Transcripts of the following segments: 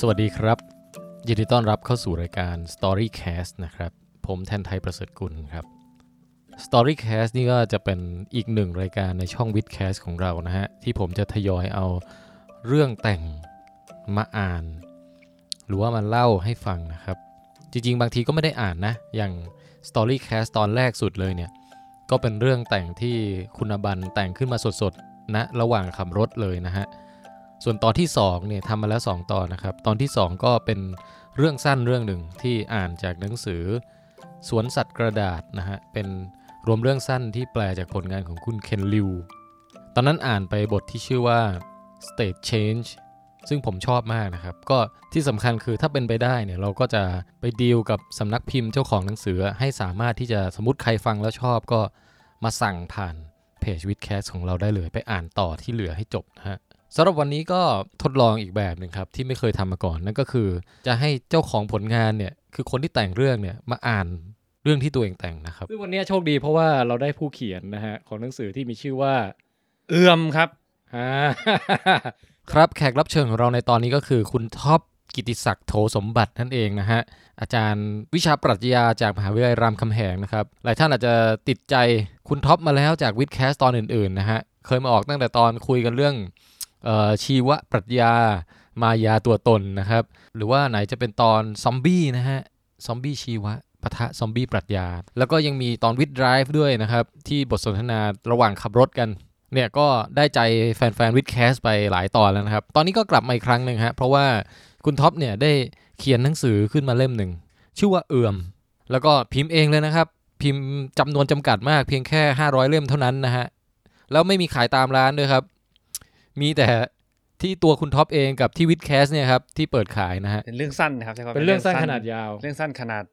สวัสดีครับ ยินดีต้อนรับเข้าสู่รายการ Storycast นะครับ ผมแทนไทยประเสริฐกุลครับ Storycast นี่ก็จะเป็นอีกหนึ่งรายการในช่อง w i t c a s t ของเรานะฮะ ที่ผมจะทยอยเอาเรื่องแต่งมาอ่าน หรือว่ามาเล่าให้ฟังนะครับ จริงๆ บางทีก็ไม่ได้อ่านนะ อย่าง Storycast ตอนแรกสุดเลยเนี่ย ก็เป็นเรื่องแต่งที่คุณบันแต่งขึ้นมาสดๆณนะระหว่างขับรถเลยนะฮะ ส่วนตอนที่2เนี่ยทำมาแล้ว 2 ตอนนะครับ ตอนที่ 2 ก็เป็นเรื่องสั้นเรื่องหนึ่งที่อ่านจากหนังสือ สวนสัตว์กระดาษนะฮะ เป็นรวมเรื่องสั้นที่แปลจากผลงานของคุณเคนลิว ตอนนั้นอ่านไปบทที่ชื่อว่า State Change ซึ่งผมชอบมากนะครับ ก็ที่สำคัญคือถ้าเป็นไปได้เนี่ยเราก็จะไปดีลกับสำนักพิมพ์เจ้าของหนังสือ ให้สามารถที่จะสมมติใครฟังแล้วชอบก็มาสั่งผ่านเพจวิดแคสของเราได้เลย ไปอ่านต่อที่เหลือให้จบนะฮะ สำหรับวันนี้ก็ทดลองอีกแบบหนึ่งครับที่ไม่เคยทำมาก่อนนั่นก็คือ จะให้เจ้าของผลงานเนี่ยคือคนที่แต่งเรื่องเนี่ยมาอ่านเรื่องที่ตัวเองแต่งนะครับซึ่งวันนี้โชคดีเพราะว่าเราได้ผู้เขียนนะฮะของหนังสือที่มีชื่อว่า เอื้อมครับอ่าครับแขกรับเชิญของเราในตอนนี้ก็คือคุณท็อปกิติศักดิ์โถสมบัตินั่นเองนะฮะอาจารย์วิชาปรัชญาจากมหาวิทยาลัยรามคำแหงนะครับหลายท่านอาจจะติดใจคุณท็อปมาแล้วจาก WiTcast ตอนอื่นๆนะฮะเคยมาออกตั้งแต่ตอนคุยกันเรื่องเออ ชีวปรัชญามายาตัวตนนะครับ หรือว่าไหนจะเป็นตอนซอมบี้นะฮะซอมบี้ชีวะปะทะซอมบี้ปรัชญา แล้วก็ยังมีตอน WiTdrive ด้วยนะครับ ที่บทสนทนาระหว่างขับรถกันเนี่ยก็ได้ใจแฟนๆ WiTcast ไปหลายตอนแล้วนะครับ ตอนนี้ก็กลับมาอีกครั้งหนึ่งฮะเพราะว่าคุณท็อปเนี่ยได้เขียนหนังสือขึ้นมาเล่มหนึ่ง ชื่อว่าเอื่อม แล้วก็พิมพ์เองเลยนะครับ พิมพ์จำนวนจำกัดมากเพียงแค่ 500 เล่มเท่านั้นนะฮะแล้วไม่มีขายตามร้านด้วยครับ มีแต่ที่ตัวคุณท็อปเองกับที่วิดแคสเนี่ยครับที่เปิดขายนะฮะเป็นเรื่องสั้นนะครับใช่ครับเป็นเรื่องสั้นขนาดยาว เรื่องสั้นขนาด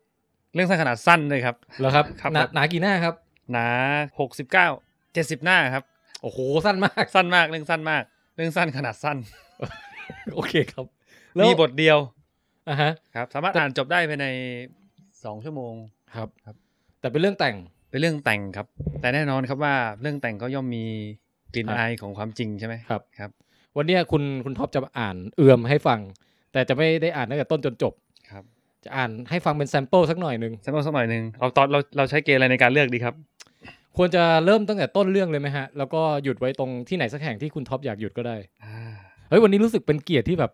เรื่องสั้นขนาดสั้นเลยครับแล้วครับครับหนาหนากี่หน้าครับ หนาหกสิบเก้าเจ็ดสิบหน้าครับโอ้โหสั้นมากสั้นมากเรื่องสั้นมาก เรื่องสั้นขนาดสั้น โอเคครับแล้วมีบทเดียวอะฮะครับ สามารถอ่านจบได้ภายในสองชั่วโมงครับครับ แต่เป็นเรื่องแต่งเป็นเรื่องแต่งครับ แต่แน่นอนครับว่าเรื่องแต่งก็ย่อมมี กลิ่นครับอายของความจริงใช่ไหมครับครับ วันเนี้ยคุณคุณท็อปจะอ่านเอือมให้ฟัง แต่จะไม่ได้อ่านตั้งแต่ต้นจนจบครับ จะอ่านให้ฟังเป็น sample สักหน่อยหนึ่งสักสักหน่อยหนึ่งเอาตอนเราเราใช้เกณฑ์อะไรในการเลือกดีครับควรจะเริ่มตั้งแต่ต้นเรื่องเลยไหมฮะ แล้วก็หยุดไว้ตรงที่ไหนสักแห่งที่คุณท็อปอยากหยุดก็ได้อ่าเฮ้ยวันนี้รู้สึกเป็นเกียรติที่แบบ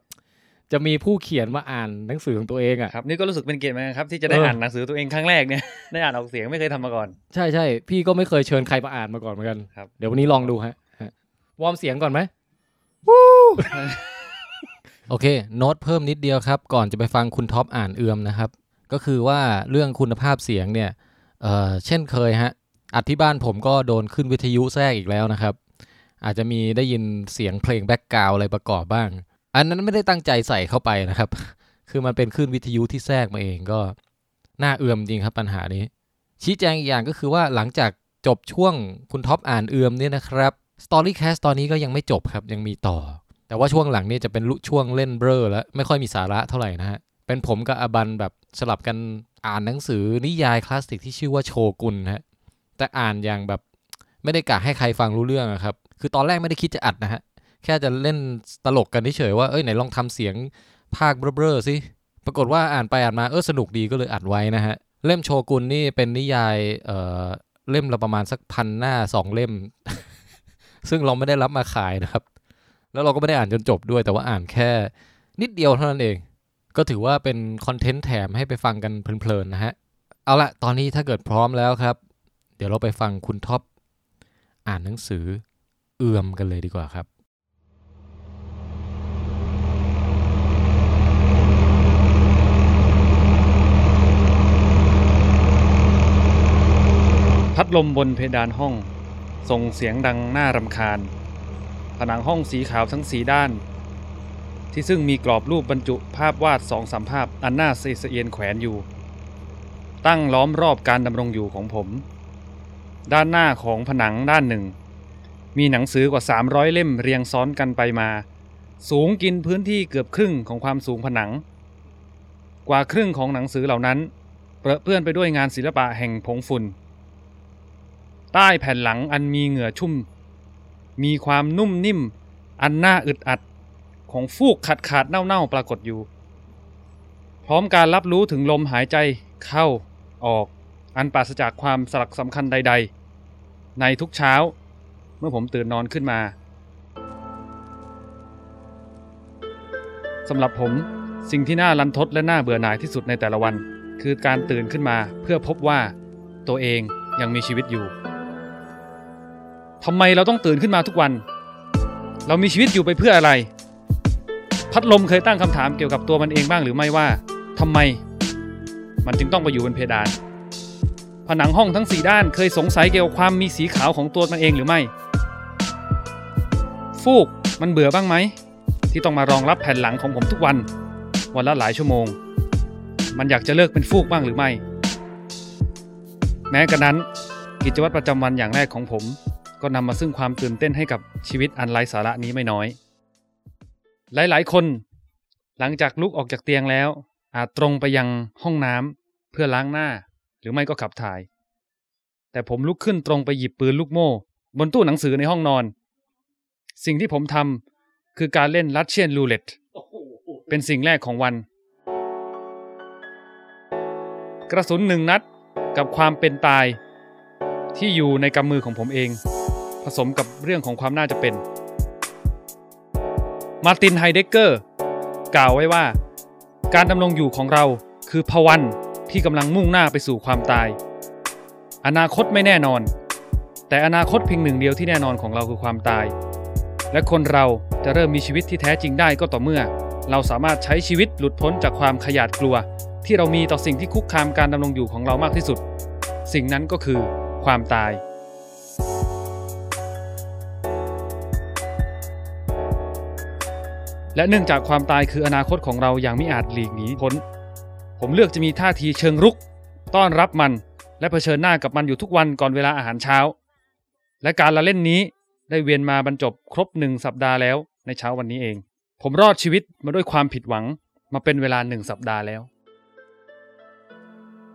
จะมีผู้เขียนมาอ่านหนังสือของตัวเองอะครับนี่ก็รู้สึกเป็นเกียรติเหมือนกันครับที่จะได้เอออ่อ่านหนังสือตัวเองครั้งแรกเนี่ยได้อ่านออกเสียงไม่เคยทำมาก่อน ใช่ใช่พี่ก็ไม่เคยเชิญใครมาอ่านมาก่อนเหมือนกันครับเดี๋ยววันนี้ลองดูฮะฮะ วอร์มเสียงก่อนไหมโอเค โน้ตเพิ่มนิดเดียวครับ ก่อนจะไปฟังคุณท็อปอ่านเอือมนะครับ ก็คือว่าเรื่องคุณภาพเสียงเนี่ยเเช่นเคยฮะอัดที่บ้านผมก็โดนขึ้นวิทยุแทรกอีกแล้วนะครับ อาจจะมีได้ยินเสียงเพลง background อะไรประกอบบ้าง อันนั้นไม่ได้ตั้งใจใส่เข้าไปนะครับ คือมันเป็นคลื่นวิทยุที่แทรกมาเองก็ น่าเอือมจริงครับปัญหานี้ ชี้แจงอีกอย่างก็คือว่าหลังจากจบช่วงคุณท็อปอ่านเอือมเนี่ยนะครับ Storycast ตอนนี้ก็ยังไม่จบครับยังมีต่อ แต่ว่าช่วงหลังนี่จะเป็นลุช่วงเล่นเบลอแล้วไม่ค่อยมีสาระเท่าไหร่นะฮะเป็นผมกับอบันแบบสลับกันอ่านหนังสือนิยายคลาสสิกที่ชื่อว่าโชกุนฮะแต่อ่านอย่างแบบไม่ได้กะให้ใครฟังรู้เรื่องครับคือตอนแรกไม่ได้คิดจะอัดนะฮะแค่จะเล่นตลกกันเฉยๆว่าเอ้ยไหนลองทำเสียงภาคเบลอๆสิปรากฏว่าอ่านไปอ่านมาเออสนุกดีก็เลยอัดไว้นะฮะเล่มโชกุนนี่เป็นนิยายเอ่อเล่มละประมาณสักพันหน้าสองเล่ม ซึ่งเราไม่ได้รับมาขายนะครับ แล้วเราก็ไม่ได้อ่านจนจบด้วย แต่ว่าอ่านแค่นิดเดียวเท่านั้นเอง ก็ถือว่าเป็นคอนเทนต์แถมให้ไปฟังกันเพลินๆนะฮะ เอาละตอนนี้ถ้าเกิดพร้อมแล้วครับ เดี๋ยวเราไปฟังคุณท็อปอ่านหนังสือเอื่อมกันเลยดีกว่าครับพัดลมบนเพดานห้อง ส่งเสียงดังน่ารำคาญ ผนังห้องสีขาวทั้งสีด้าน ที่ซึ่งมีกรอบรูปบรรจุภาพวาดสองสามภาพอันน่าเสเอียนแขวนอยู่ ตั้งล้อมรอบการดำรงอยู่ของผม ด้านหน้าของผนังด้านหนึ่ง มีหนังสือกว่า 300 เล่มเรียงซ้อนกันไปมา สูงกินพื้นที่เกือบครึ่งของความสูงผนัง กว่าครึ่งของหนังสือเหล่านั้นเปรอะเปื้อนไปด้วยงานศิลปะแห่งผงฝุ่น ใต้แผ่นหลังอันมีเหงื่อชุ่ม มีความนุ่มนิ่ม อันน่าอึดอัด ของฟูกขาดขาดเน่าๆปรากฏอยู่ พร้อมการรับรู้ถึงลมหายใจเข้าออก อันปราศจากความสลักสำคัญใด ๆ ในทุกเช้า เมื่อผมตื่นนอนขึ้นมาสำหรับผมสิ่งที่น่ารันทดและน่าเบื่อหน่ายที่สุดในแต่ละวัน คือการตื่นขึ้นมาเพื่อพบว่าตัวเองยังมีชีวิตอยู่ ทำไมเราต้องตื่นขึ้นมาทุกวัน เรามีชีวิตอยู่ไปเพื่ออะไร พัดลมเคยตั้งคำถามเกี่ยวกับตัวมันเองบ้างหรือไม่ว่าทำไม มันจึงต้องไปอยู่บนเพดาน ผนังห้องทั้งสี่ด้านเคยสงสัยเกี่ยวกับความมีสีขาวของตัวมันเองหรือไม่ ฟูกมันเบื่อบ้างไหม ที่ต้องมารองรับแผ่นหลังของผมทุกวัน วันละหลายชั่วโมง มันอยากจะเลิกเป็นฟูกบ้างหรือไม่ แม้กระนั้นกิจวัตรประจำวันอย่างแรกของผม ก็นำมาซึ่งความตื่นเต้นให้กับชีวิตอันไร้สาระนี้ไม่น้อย หลายๆ คนหลังจากลุกออกจากเตียงแล้ว อาจตรงไปยังห้องน้ำเพื่อล้างหน้า หรือไม่ก็ขับถ่าย แต่ผมลุกขึ้นตรงไปหยิบปืนลูกโม่ บนตู้หนังสือในห้องนอน สิ่งที่ผมทำคือการเล่นรัสเชียนรูเล็ตเป็นสิ่งแรกของวัน กระสุนหนึ่งนัดกับความเป็นตายที่อยู่ในกำมือของผมเอง ผสมกับเรื่องของความน่าจะเป็น มาร์ตินไฮเดกเกอร์ กล่าวไว้ว่า การดำรงอยู่ของเราคือพวันที่กำลังมุ่งหน้าไปสู่ความตาย อนาคตไม่แน่นอน แต่อนาคตเพียงหนึ่งเดียวที่แน่นอนของเราคือความตาย และคนเราจะเริ่มมีชีวิตที่แท้จริงได้ก็ต่อเมื่อ เราสามารถใช้ชีวิตหลุดพ้นจากความขยาดกลัว ที่เรามีต่อสิ่งที่คุกคามการดำรงอยู่ของเรามากที่สุด สิ่งนั้นก็คือความตาย และเนื่องจากความตายคืออนาคตของเราอย่างไม่อาจหลีกหนีพ้น ผมเลือกจะมีท่าทีเชิงรุก ต้อนรับมัน และเผชิญหน้ากับมันอยู่ทุกวันก่อนเวลาอาหารเช้า และการละเล่นนี้ได้เวียนมาบรรจบครบหนึ่งสัปดาห์แล้วในเช้าวันนี้เอง ผมรอดชีวิตมาด้วยความผิดหวังมาเป็นเวลาหนึ่งสัปดาห์แล้ว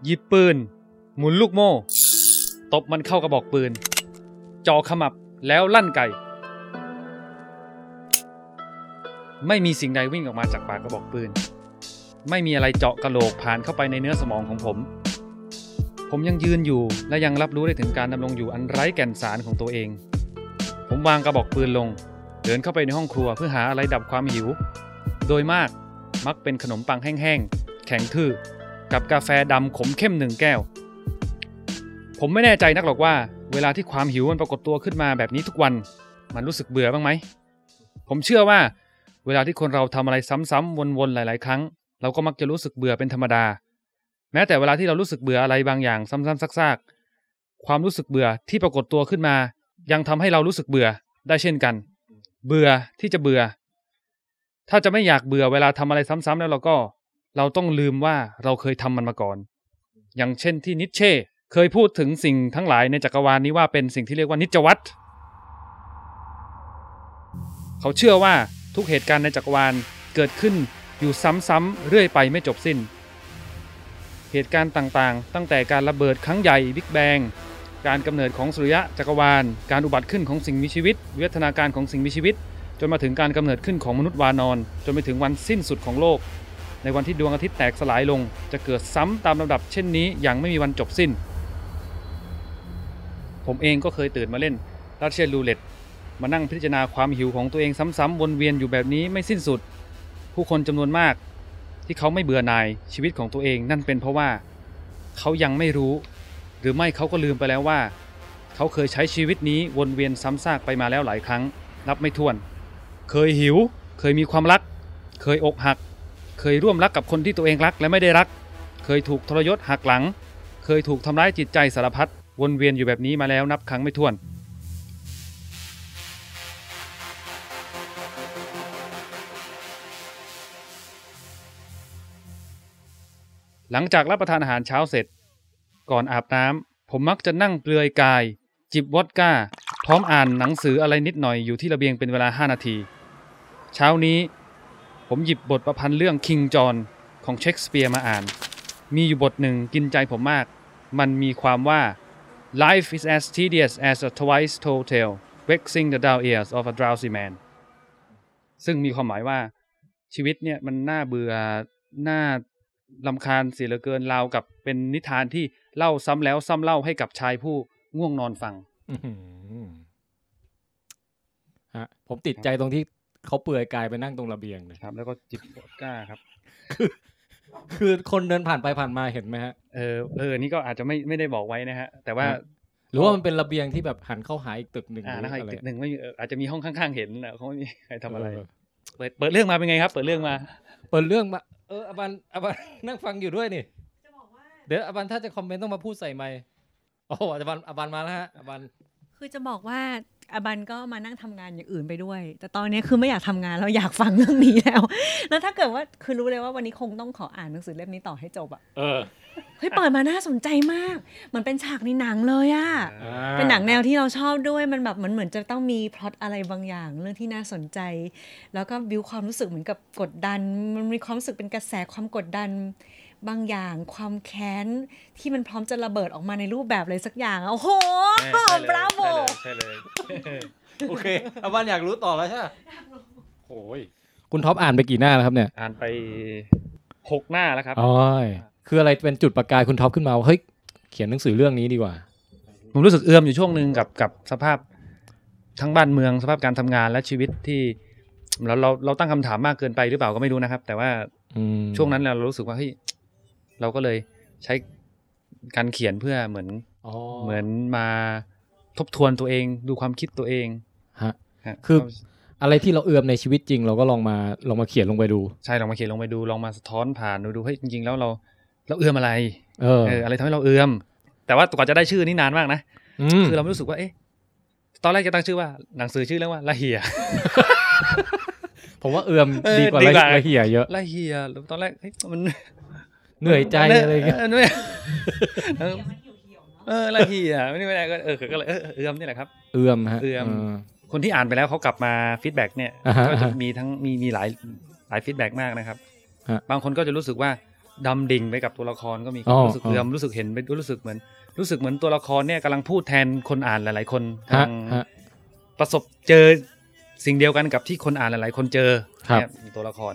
หยิบปืน หมุนลูกโม่ ตบมันเข้ากระบอกปืน จอขมับแล้วลั่นไก่ ไม่มีสิ่งใดวิ่งออกมาจากปากกระบอกปืน ไม่มีอะไรเจาะกระโหลกผ่านเข้าไปในเนื้อสมองของผม ผมยังยืนอยู่และยังรับรู้ได้ถึงการดำรงอยู่อันไร้แก่นสารของตัวเอง ผมวางกระบอกปืนลง เดินเข้าไปในห้องครัวเพื่อหาอะไรดับความหิว โดยมากมักเป็นขนมปังแห้งๆ แข็งทื่อ กับกาแฟดำขมเข้มหนึ่งแก้ว ผมไม่แน่ใจนักหรอกว่า เวลาที่ความหิวมันปรากฏตัวขึ้นมาแบบนี้ทุกวัน มันรู้สึกเบื่อบ้างไหม ผมเชื่อว่า เวลาที่คนเราทำอะไรซ้ำๆวนๆหลาย ๆ ครั้ง เราก็มักจะรู้สึกเบื่อเป็นธรรมดา แม้แต่เวลาที่เรารู้สึกเบื่ออะไรบางอย่างซ้ำๆซากๆ ความรู้สึกเบื่อที่ปรากฏตัวขึ้นมา ยังทำให้เรารู้สึกเบื่อได้เช่นกัน เบื่อที่จะเบื่อ ถ้าจะไม่อยากเบื่อเวลาทำอะไรซ้ำๆแล้วเราก็ เราต้องลืมว่าเราเคยทำมันมาก่อน อย่างเช่นที่นิเช่เคยพูดถึงสิ่งทั้งหลายในจักรวาลนี้ว่าเป็นสิ่งที่เรียกว่านิจวัตรเขาเชื่อว่า ทุกเหตุการณ์ในจักรวาลเกิดขึ้นอยู่ซ้ำๆเรื่อยไปไม่จบสิ้น เหตุการณ์ต่างๆ ตั้งแต่การระเบิดครั้งใหญ่บิ๊กแบงการกำเนิดของสุริยะจักรวาล การอุบัติขึ้นของสิ่งมีชีวิต วิวัฒนาการของสิ่งมีชีวิต จนมาถึงการกำเนิดขึ้นของมนุษย์วานอน จนไปถึงวันสิ้นสุดของโลก ในวันที่ดวงอาทิตย์แตกสลายลง จะเกิดซ้ำตามลำดับเช่นนี้อย่างไม่มีวันจบสิ้น ผมเองก็เคยตื่นมาเล่นรัสเชียนรูเล็ต มานั่งพิจารณาความหิวของตัวเองซ้ำๆวนเวียนอยู่แบบนี้ไม่สิ้นสุด ผู้คนจำนวนมาก ที่เขาไม่เบื่อหน่ายชีวิตของตัวเองนั่นเป็นเพราะว่า เขายังไม่รู้ หรือไม่เขาก็ลืมไปแล้วว่า เขาเคยใช้ชีวิตนี้วนเวียนซ้ำซากไปมาแล้วหลายครั้ง นับไม่ถ้วน เคยหิว เคยมีความรัก เคยอกหัก เคยร่วมรักกับคนที่ตัวเองรักและไม่ได้รัก เคยถูกทรยศหักหลัง เคยถูกทำร้ายจิตใจสารพัดวนเวียนอยู่แบบนี้มาแล้วนับครั้งไม่ถ้วน หลังจากรับประทานอาหารเช้าเสร็จ ก่อนอาบน้ำผมมักจะนั่งเปลือยกาย จิบวอดก้า พร้อมอ่านหนังสืออะไรนิดหน่อยอยู่ที่ระเบียงเป็นเวลา5นาที เช้านี้ ผมหยิบบทประพันธ์เรื่องคิงจอนของเชคสเปียร์มาอ่าน มีอยู่บทหนึ่งกินใจผมมาก มันมีความว่า Life is as tedious as a twice told tale vexing the dull ears of a drowsy man ซึ่งมีความหมายว่าชีวิตเนี่ยมันน่าเบื่อ น่า ลำคาญเสียเหลือเกินราวกับเป็นนิทานที่เล่าซ้ำแล้วซ้ำเล่าให้กับชายผู้ง่วงนอนฟังอื้อหือฮะผมติดใจตรงที่เขาเปลือยกายไปนั่งตรงระเบียงเนี่ยครับ แล้วก็จิบวอดก้าครับคือคนเดินผ่านไปผ่านมาเห็นไหมฮะเออเออนี่ก็อาจจะไม่ไม่ได้บอกไว้นะฮะ แต่ว่าครับหรือว่ามันเป็นระเบียงที่แบบหันเข้าหาอีกตึกหนึ่งอ่าหนะรืครับออีอะกไรตึกหนึ่งไม่มีเอออาจจะมีห้องข้างๆเห็นนะเขาไม่มีใครทำอะไรเออเปิดเปิดเรื่องมาเป็นไงครับ เปิดเรื่องมา เปิดเรื่องมาเอออบันอบันนั่งฟังอยู่ด้วยนี่เดี๋ยวอบันถ้าจะคอมเมนต์ต้องมาพูดใส่ไมค์โอ้โหอบันอบันมาแล้วฮะอบันคือจะบอกว่า อบันก็มานั่งทำงานอย่างอื่นไปด้วย แต่ตอนนี้คือไม่อยากทำงานแล้วอยากฟังเรื่องนี้แล้ว แล้วถ้าเกิดว่าคือรู้เลยว่าวันนี้คงต้องขออ่านหนังสือเล่มนี้ต่อให้จบอะเออเฮ้ยเปิดมาน่าสนใจมากเหมือนเป็นฉากในหนังเลยอะเป็นหนังแนวที่เราชอบด้วยมันแบบเหมือนเหมือนจะต้องมีพล็อตอะไรบางอย่าง เรื่องที่น่าสนใจ แล้วก็บิวความรู้สึกเหมือนกับกดดัน มันมีความรู้สึกเป็นกระแสความกดดัน บางอย่างความแค้นที่มันพร้อมจะระเบิดออกมาในรูปแบบอะไรสักอย่างอะโอ้โหบราโวใช่เลยโอเคอบันอยากรู้ต่อแล้วใช่ไหมโอ้ยคุณท็อปอ่านไปกี่หน้าแล้วครับเนี่ย อ่านไปหกหน้าแล้วครับอ๋อยคืออะไรเป็นจุดประกายคุณท็อปขึ้นมาว่าเฮ้ยเขียนหนังสือเรื่องนี้ดีกว่า ผมรู้สึกเอื้อมอยู่ช่วงหนึ่งกับกับสภาพทั้งบ้านเมืองสภาพการทำงานและชีวิตที่เราเราเราตั้งคำถามมากเกินไปหรือเปล่าก็ไม่รู้นะครับ แต่ว่าอืมช่วงนั้นเรารู้สึกว่าเฮ้ย เราก็เลยใช้การเขียนเพื่อเหมือนอ๋อเหมือนมาทบทวนตัวเองดูความคิดตัวเองฮะฮะคืออะไรที่เราเอือมในชีวิตจริง เราก็ลองมาลองมาเขียนลงไปดู ใช่ลองมาเขียนลงไปดูลองมาสะท้อนผ่านดูดูเฮ้ยจริงๆแล้วเราเราเอื้อมอะไรเออเอออะไรทำให้เราเอื้อม แต่ว่าก่อนจะได้ชื่อนี่นานมากนะอืมคือเราไม่รู้สึกว่าเอ๊ะตอนแรกจะตั้งชื่อว่าหนังสือชื่อเรื่องว่าละเหี่ยผมว่าเอือมเออดีกว่าดีกว่าละเหี่ยเยอะละเหี่ยแล้วตอนแรกเฮ้ยมัน เหนื่อยใจอะไรอย่างเงี้ยเออเหนื่อยเออเออละเหี่ยไม่ได้ไม่ได้ก็เออก็เลยเออเอือมนี่แหละครับ เอือมฮะเอือมคนที่อ่านไปแล้วเขากลับมา feedback เนี่ยอ่าฮะก็จะมีทั้งมีมีหลายหลาย feedback มากนะครับฮะบางคนก็จะรู้สึกว่าดำดิ่งไปกับตัวละครก็มีอ๋อรู้สึกเอือมรู้สึกเห็นไปรู้สึกเหมือน รู้สึกเหมือนตัวละครเนี่ยกำลังพูดแทนคนอ่านหลาย ๆ คนฮะกำลังฮะประสบเจอสิ่งเดียวกันกับที่คนอ่านหลาย ๆ คนเจอครับเนี่ยมีตัวละคร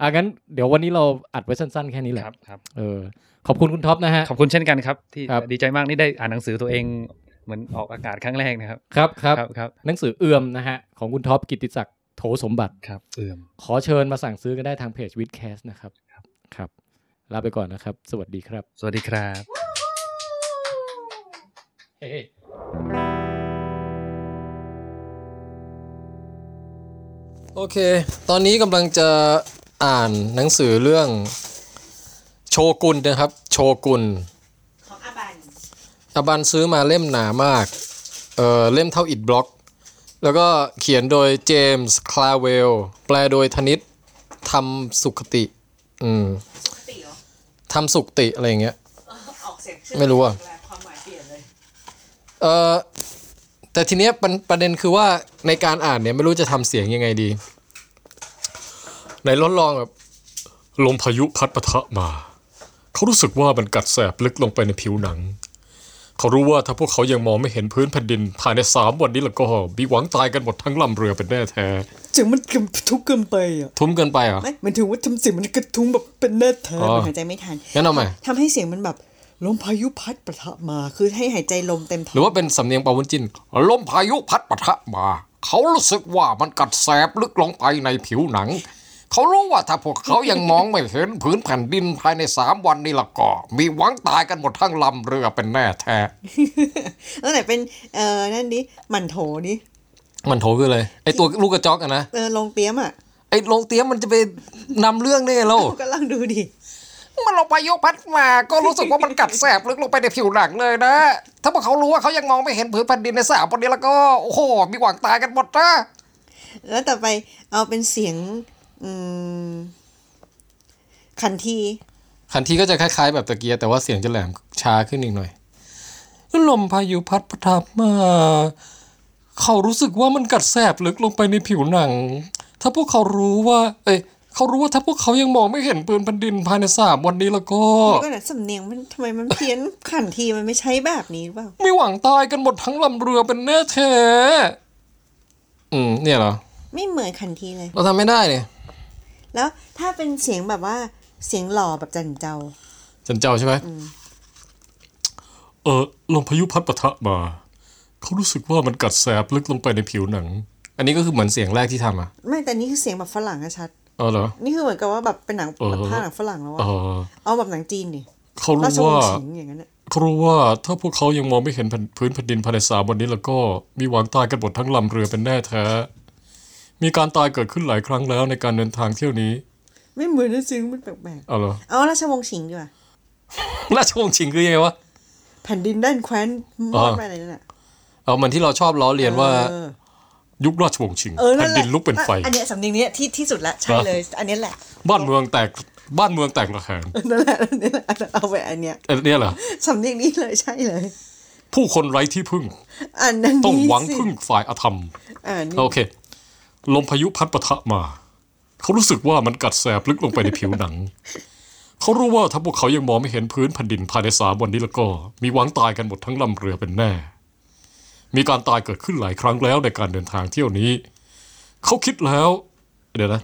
อืมอะงั้นเดี๋ยววันนี้เราอัดไว้สั้นๆ แค่นี้แหละครับครับเออขอบคุณคุณท็อปนะฮะขอบคุณเช่นกันครับ ที่ครับดีใจมากนี่ได้อ่านหนังสือตัวเองเหมือนออกอากาศครั้งแรกนะครับครับครับครับครับหนังสือเอือมนะฮะของคุณท็อปกิตติศักดิ์โถสมบัติครับเอือมขอเชิญมาสั่งซื้อกันได้ทางเพจ WiTcast นะครับครับลาไปก่อนนะครับ สวัสดีครับ สวัสดีครับโอเค ตอนนี้กำลังจะ อ่านหนังสือเรื่องโชกุนนะครับ โชกุนของอาบันอาบันซื้อมาเล่มหนามาก เออเล่มเท่าอิดบล็อก แล้วก็เขียนโดยเจมส์คลาเวล แปลโดยธนิตทำสุขติ อืมติเหรอทำสุขติ อะไรอย่างเงี้ยออกเสียงชื่อไม่รู้อะความหมายเปลี่ยนเลยเออแต่ทีเนี้ยประประเด็นคือว่าในการอ่านเนี่ยไม่รู้จะทำเสียงยังไงดี ไหนลองลองแบบลมพายุพัดปะทะมา เขารู้สึกว่ามันกัดแสบลึกลงไปในผิวหนัง เขารู้ว่าถ้าพวกเขายังมองไม่เห็นพื้นแผ่นดินภายในสามวันนี้แล้วก็มีหวังตายกันหมดทั้งลำเรือเป็นแน่แท้เสียงมันกระทุ้งเกินไปอะทุ่มเกินไปเหรอไม่หมันถึงว่าทำเสียงมันกระทุ้งแบบเป็นแน่แท้อ๋อมันหายใจไม่ทันงั้นเอาใหม่ทำให้เสียงมันแบบลมพายุพัดประทะมาคือให้หายใจลมเต็มท้หรือว่าเป็นสำเนียงปาวุ้นจินลมพายุพัดปะทะมา เขารู้สึกว่ามันกัดแสบลึกลงไปในผิวหนัง เขารู้ว่าถ้าพวกเขายังมองไม่เห็นพื้นแผ่นดินภายในสามวันนี้ละก็ มีหวังตายกันหมดทั้งลำเรือเป็นแน่แท้แล้วไหนเป็นเอ่อนั่นดิหมันโถดิมันโถคืออะไรไอตัวลูกกระจอกอะนะเออลงเตี้ยมอะไอลงเตี้ยมมันจะไปนำเรื่องได้ไงเราก็ลองดูดิมันลงพายุพัดมาก็รู้สึกว่ามันกัดแสบลึกลงไปในผิวหนังเลยนะ ถ้าพวกเขารู้ว่าเขายังมองไม่เห็นพื้นแผ่นดินในสามวันนี้แล้วก็โอ้โหมีหวังตายกันหมดนะแล้วต่อไปเอาเป็นเสียง อืม ขันทีขันทีก็จะคล้ายๆ แบบตะเกียแต่ว่าเสียงจะแหลมช้าขึ้นอีกหน่อย ลมพายุพัดประทับมา เขารู้สึกว่ามันกัดแสบลึกลงไปในผิวหนัง ถ้าพวกเขารู้ว่า เอ้ยเขารู้ว่าถ้าพวกเขายังมองไม่เห็นปืนแผ่นดินภายในสามวันนี้แล้วก็ก็น่ะสำเนียงมันทำไมมันเพี้ยนขันทีมันไม่ใช้แบบนี้หรือเปล่ามีหวังตายกันหมดทั้งลำเรือเป็นแน่แท้อืม เนี่ยเหรอ ไม่เหมือนขันทีเลย เราทำไม่ได้เนี่ย แล้วถ้าเป็นเสียงแบบว่าเสียงหล่อแบบจันเจ้า จันเจ้าใช่ไหมเออลมพายุพัดปะทะมาเขารู้สึกว่ามันกัดแสบลึกลงไปในผิวหนัง อันนี้ก็คือเหมือนเสียงแรกที่ทำอะ ไม่แต่นี่คือเสียงแบบฝรั่งอะชัดเออเหรอ นี่คือเหมือนกับว่าแบบเป็นหนังเออแบบภาคหนังฝรั่งแล้วเออะอเอาแบบหนังจีนดิเขารารู้ชวงว่าศ์ฉิงอย่างนั้นอะเขารู้ว่าถ้าพวกเขายังมองไม่เห็นแผ่นพื้นแผ่นดินภายในสามวันนี้แล้วก็มีหวังตายกันหมดทั้งลำเรือเป็นแน่แท้ มีการตายเกิดขึ้นหลายครั้งแล้วในการเดินทางเที่ยวนี้ ไม่เหมือนนะซิงมันแปลกเอาเหรอๆเอาราชวงศ์ฉิงดีกว่า ราชวงศ์ชิงคือยังไงวะแผ่นดินด้านแคว้นมอดไปอะไรนั่นแหละเอาเหมือนที่เราชอบล้อเลียนว่าเออยุคราชวงศ์ชิงเออแผ่นั่นนแหละดินลุกเป็นไฟ อันเนี้ยสำเนียงเนี้ยที่ที่สุดละใช่เลย อันเนี้ยแหละ บ้านเมืองแตกบ้านเมืองแตกระแหงนั่นแหละอันเนี้ยแหละเอาไปอันเนี้ยเอ้ยเนี่ยเหรอสำเนียงนี้เลยใช่เลย ผู้คนไร้ที่พึ่ง อันนั้นต้องนี่หวังสิพึ่งฝ่ายอธรรมอ่านี่โอเค ลมพายุพัดปะทะมา เขารู้สึกว่ามันกัดแสบลึกลงไปในผิวหนัง เขารู้ว่าถ้าพวกเขายังมองไม่เห็นพื้นแผ่นดินภายในสามวันนี้แล้วก็ มีหวังตายกันหมดทั้งลำเรือเป็นแน่ มีการตายเกิดขึ้นหลายครั้งแล้วในการเดินทางเที่ยวนี้ เขาคิดแล้ว เดี๋ยวนะ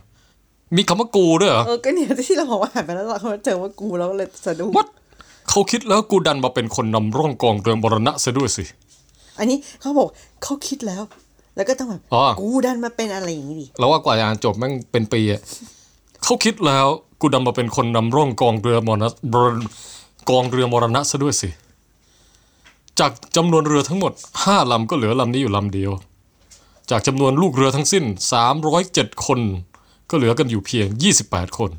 มีคำว่ากูด้วยเหรอเออก็เนี่ยที่เราบอกว่าหันไปแล้วเราเจอว่ากูแล้วก็เลยสะดุ้ง What? เขาคิดแล้วกูดันมาเป็นคนนำร่องกองเรือมรณะซะด้วยสิอันนี้เขาบอกเขาคิดแล้ว แล้วก็ต้องแบบอ๋อกูดันมาเป็นอะไรอย่างนี้ดิเราว่ากว่าจะอ่านจบแม่งเป็นปีอะเขาคิดแล้วกูดันมาเป็นคนนำร่องกองเรือมรณะบรกองเรือมรณะซะด้วยสิ จากจำนวนเรือทั้งหมดห้าลำก็เหลือลำนี้อยู่ลำเดียว จากจำนวนลูกเรือทั้งสิ้น 307 คน ก็เหลือกันอยู่เพียง 28 คน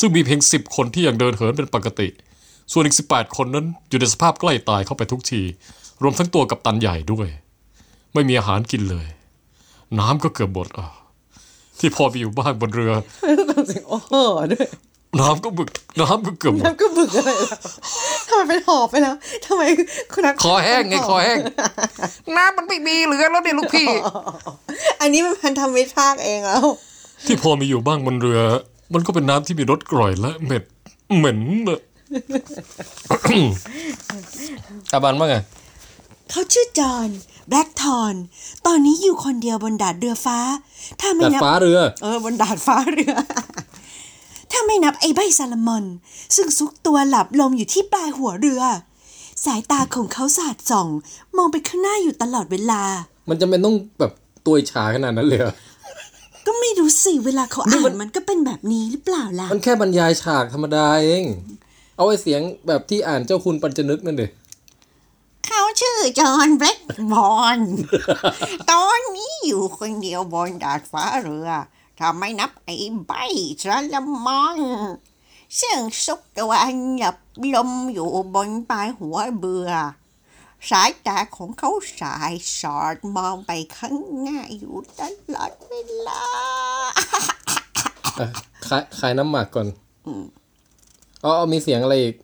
ซึ่งมีเพียง 10 คนที่ยังเดินเหินเป็นปกติ ส่วนอีก 18 คนนั้นอยู่ในสภาพใกล้ตายเข้าไปทุกที รวมทั้งตัวกับตันใหญ่ด้วย ไม่มีอาหารกินเลย น้ำก็เกือบหมดอะที่พอมีอยู่บ้างบนเรือต้องเสียงโอ้โหด้วยน้ำก็บึกน้ำก็เกือบหมดน้ำก็บึกอะไรแล้วทำไมเป็นหอบไปแล้วทำไมคุณนักคอแห้งไงคอแห้งน้ำมันไม่มีเหลือแล้วเนี่ยลูกพี่ อันนี้มันพันธมิตรภาคเองแล้ว ที่พอมีอยู่บ้างบนเรือ มันก็เป็นน้ำที่มีรสกร่อยและเหม็ดเหม็นเลยอาบันว่าไงเขาชื่อจอห์น แบล็กทอนตอนนี้อยู่คนเดียวบนดาดเรือฟ้า ถ้าไม่ดัดนับฟ้าเรือ เออบนดาดฟ้าเรือ ถ้าไม่นับไอ้ใบซาลามอน ซึ่งซุกตัวหลับลมอยู่ที่ปลายหัวเรือ สายตาของเขาสาดส่อง มองไปข้างหน้าอยู่ตลอดเวลา มันจะเป็นต้องแบบตัวฉาขนาดนั้นเลยเหรอก็ไม่รู้สิเวลาเขาอ่านมันก็เป็นแบบนี้หรือเปล่าล่ะ มันแค่บรรยายฉากธรรมดาเอง เอาไอ้เสียงแบบที่อ่านเจ้าคุณปัญจนึกนั่นเด เขาชื่อจอห์นแบล็กบอลตอนนี้อยู่คนเดียวบนดาดฟ้าเรือถ้าไม่นับไอ้ใบซาลามอนซึ่งซุกตัวหลับลมอยู่บนปลายหัวเบือ สายตาของเขาสายสอดมองไปข้างหน้าอยู่ตลอดเวลาอะคลายคลายน้ำหมักก่อนอ๋อเอามีเสียงอะไรอีก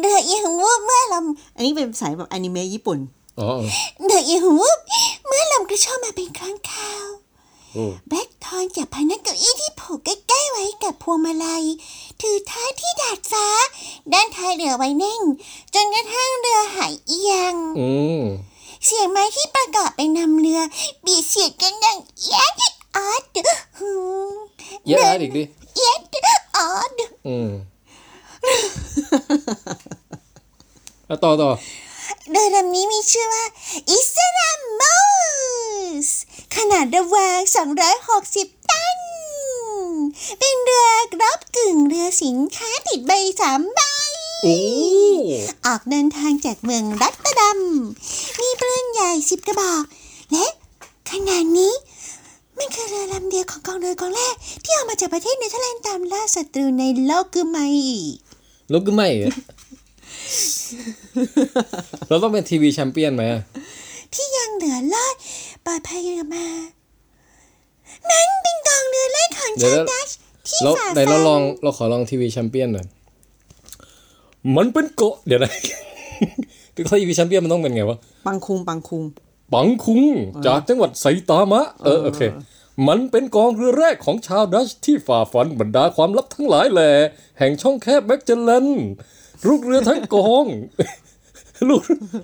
เดือดยังวูบเมื่อลมอันนี้เป็นสายแบบอนิเมะญี่ปุ่นอ๋อเดือดยังวูบเมื่อลมกระโชกมาเป็นครั้งคราวโอ้แบล็กทอนจับพนักเก้าอี้ที่ผูกใกล้ๆไว้กับพวงมาลัย ถือท้ายที่ดาดฟ้า ด้านท้ายเรือไว้แน่งจนกระทั่งเรือหายเอียงอืมเสียงไม้ที่ประกอบเป็นนำเรือ บีดเสียดกันดังเอียดออดฮึมเยอะอะไรอีกดิเอียดออดอืม แล้วต่อต่อเรือลำนี้มีชื่อว่าอิสรามมอสขนาดระวาง 260 ตัน เป็นเรือรบกึ่งเรือสินค้าติดใบสามใบโอ้ออกเดินทางจากเมืองรอตเตอร์ดัมมีปืนใหญ่สิบกระบอก และขนาดนี้ มันคือเรือลำเดียวของกองเรือกองแรก ที่ออกมาจากประเทศเนเธอร์แลนด์ตามล่าศัตรูในโลกคือไม่ ลุกก็ไม่อะเราต้องเป็นทีวีแชมเปี้ยนไหมอะที่ยังเหลือรอดปลอดภัยกลับมานั้นเป็นกองเรือแรกของเดี๋ยวชาวนะดัชที่เราฝ่าไหนฟัเราลองนเราขอลองทีวีแชมเปี้ยนหน่อยมันเป็นเกาะเดี๋ยวนะคือทีวีแชมเปี้ยนมันต้องเป็นไงวะปังคุงปังคุงปังคุงจากจังหวัดไซตามะ เออโอเค มันเป็นกองเรือแรกของชาวดัชที่ฝ่าฟันบรรดาความลับทั้งหลายแหล่แห่งช่องแคบแมกเจลเลนลูกเรือทั้งกอง ลูก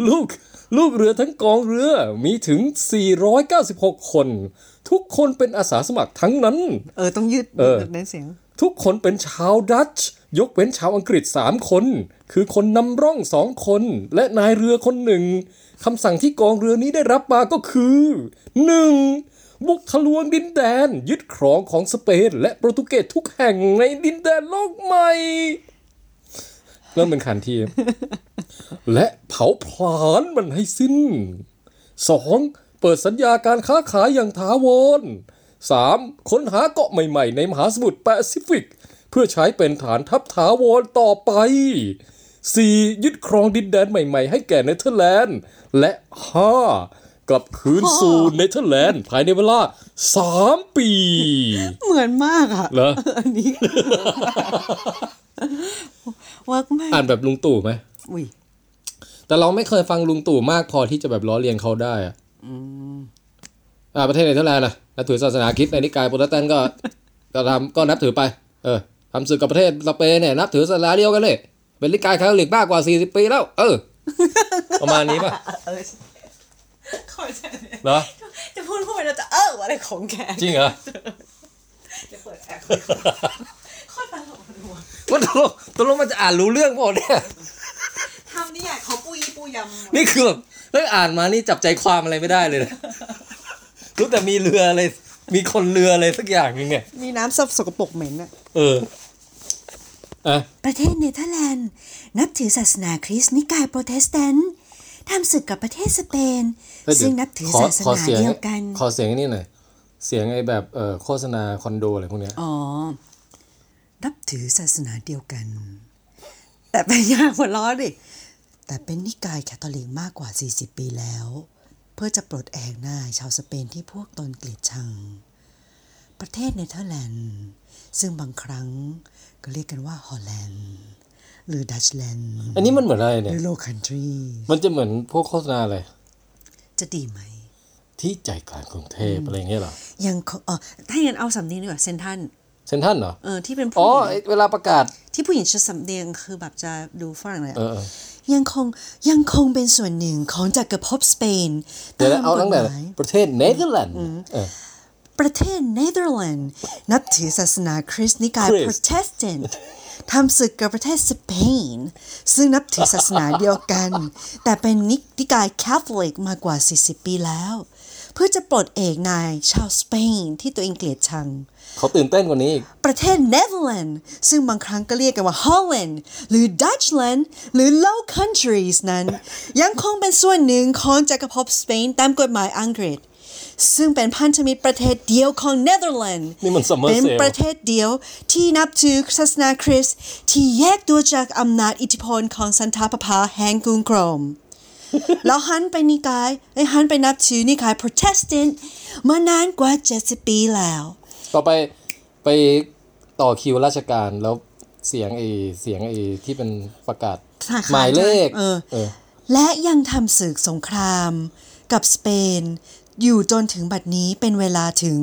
ลูกลูกเรือทั้งกองเรือมีถึง 496 คน ทุกคนเป็นอาสาสมัครทั้งนั้น เออ ต้องยืดเออเน้นเสียง ทุกคนเป็นชาวดัตช์ยกเว้นชาวอังกฤษสามคน คือคนนำร่องสองคน และนายเรือคนหนึ่งคำสั่งที่กองเรือนี้ได้รับมาก็คือ 1. บุกทะลวงดินแดน ยึดครองของสเปนและโปรตุเกสทุกแห่งในดินแดนโลกใหม่ เริ่มเป็นขันที และเผาผลาญมันให้สิ้น 2. เปิดสัญญาการค้าขายอย่างถาวร 3. ค้นหาเกาะใหม่ๆ ในมหาสมุทรแปซิฟิก เพื่อใช้เป็นฐานทัพถาวรต่อไป 4. ยึดครองดินแดนใหม่ ๆ ให้แก่เนเธอร์แลนด์ และ 5. กลับคืนสู่เนเธอร์แลนด์ภายในเวลา3ปี เหมือนมากอะเหรออันนี้ work มากอ่านแบบลุงตู่ไหมอุ้ยแต่เราไม่เคยฟังลุงตู่มากพอที่จะแบบล้อเลียนเขาได้อะอ่าประเทศเนเธอร์แลนด์นะนับถือศาสนาคริสต์ในนิกายโปรเตสแตนต์ก็ก็ทำก็นับถือไป เออทำศึกกับประเทศสเปนเนี่ยนับถือศาสนาเดียวกันเลย เป็นนิกายคาทอลิกมากกว่า 40 ปีแล้ว เออ ประมาณนี้ป่ะ เข้าใจเลยเหรอ จะพูดพูดไปเราจะเอออะไรของแกจริงเหรอจะเปิดแอร์โคตรตลกเลยว่ะว่าตกลงตกลงมันจะอ่านรู้เรื่องเปล่าเนี่ยทำนี่ใหญ่เขาปุยปุยยำนี่คือแบบเฮ้ยอ่านมานี่จับใจความอะไรไม่ได้เลยนะรู้แต่มีเรืออะไร มีคนเรืออะไรสักอย่างหนึงเนี่ย มีน้ำซับสกปรกเหม็นอะเอออะประเทศเนเธอร์แลนด์ นับถือศาสนาคริสต์นิกายโปรเตสแตนต์ ทำศึกกับประเทศสเปนเฮ้ยเดี๋ยวซึ่งนับถือขอศาสขอนาเสียงเดียวกัน ขอเสียงไอ้นี่หน่อย เสียงไอ้แบบเอ่อโฆษณาคอนโดอะไรพวกเนี้ย อ๋อ นับถือศาสนาเดียวกัน แต่เป็นยากหัวล้อดิ แต่เป็นนิกายแคทอลิกมากกว่า 40 ปีแล้ว เพื่อจะปลดแอกหน้ายชาวสเปนที่พวกตนเกลียดชัง ประเทศเนเธอร์แลนด์ ซึ่งบางครั้งก็เรียกกันว่าฮอลแลนด์ หรือดัชแลนด์อันนี้มันเหมือนอะไรหเนี่ย รือโลคันทรีมันจะเหมือนพวกโฆษณาอะไร จะดีไหม ที่ใจกลางกรุงเทพอะไรอย่างเงี้ยเหรอยังคงอ๋อถ้าอย่างนั้นเอาสำเนียงดีกว่าเซนทันเซนทรันเหรอ เออที่เป็นอ๋ผู้อหญิงไอ้เวลาประกาศ ที่ผู้หญิงจะสำเนียงคือแบบจะดูฝรั่งเลยอะเออเออ ยังคงยังคงเป็นส่วนหนึ่งของจักรภพสเปนเดี๋ยวตานะมเอากฎตั้งแต่หมายประเทศเนเธอร์แลนด์เออ ประเทศเนเธอร์แลนด์นับถือศาสนาคริสต์นิกาย คริสต์ โปรเตสแตนต์ ทำศึกกับประเทศสเปน ซึ่งนับถือศาสนาเดียวกัน แต่เป็นนิกายแคทอลิกมากกว่า 40 ปีแล้ว เพื่อจะปลดแอกนายชาวสเปนที่ตัวเองเกลียดชัง เขาตื่นเต้นกว่านี้อีกประเทศเนเธอร์แลนด์ซึ่งบางครั้งก็เรียกกันว่าฮอลแลนด์หรือดัชแลนด์หรือ Low Countries นั้น ยังคงเป็นส่วนหนึ่งของจักรภพสเปนตามกฎหมายอังกฤษ ซึ่งเป็นพันธมิตรประเทศเดียวของเนเธอร์แลนด์นี่มัน Summer เป็น Sale ประเทศเดียวที่นับถือศาสนาคริสต์ที่แยกตัวจากอำนาจอิทธิพลของสันตะปาปาแห่งกรุงโรมแล้วหันไปนิกายไอ้ยหันไปนับถือนิกายโปรเตสแตนต์มานานกว่า 70 ปีแล้ว ต่อไปไปต่อคิวราชการแล้วเสียงไอ้เสียงไอ้ที่เป็นประกาศธนาคารหมายเลขเออเออและยังทำศึกสงครามกับสเปน อยู่จนถึงบัดนี้เป็นเวลาถึง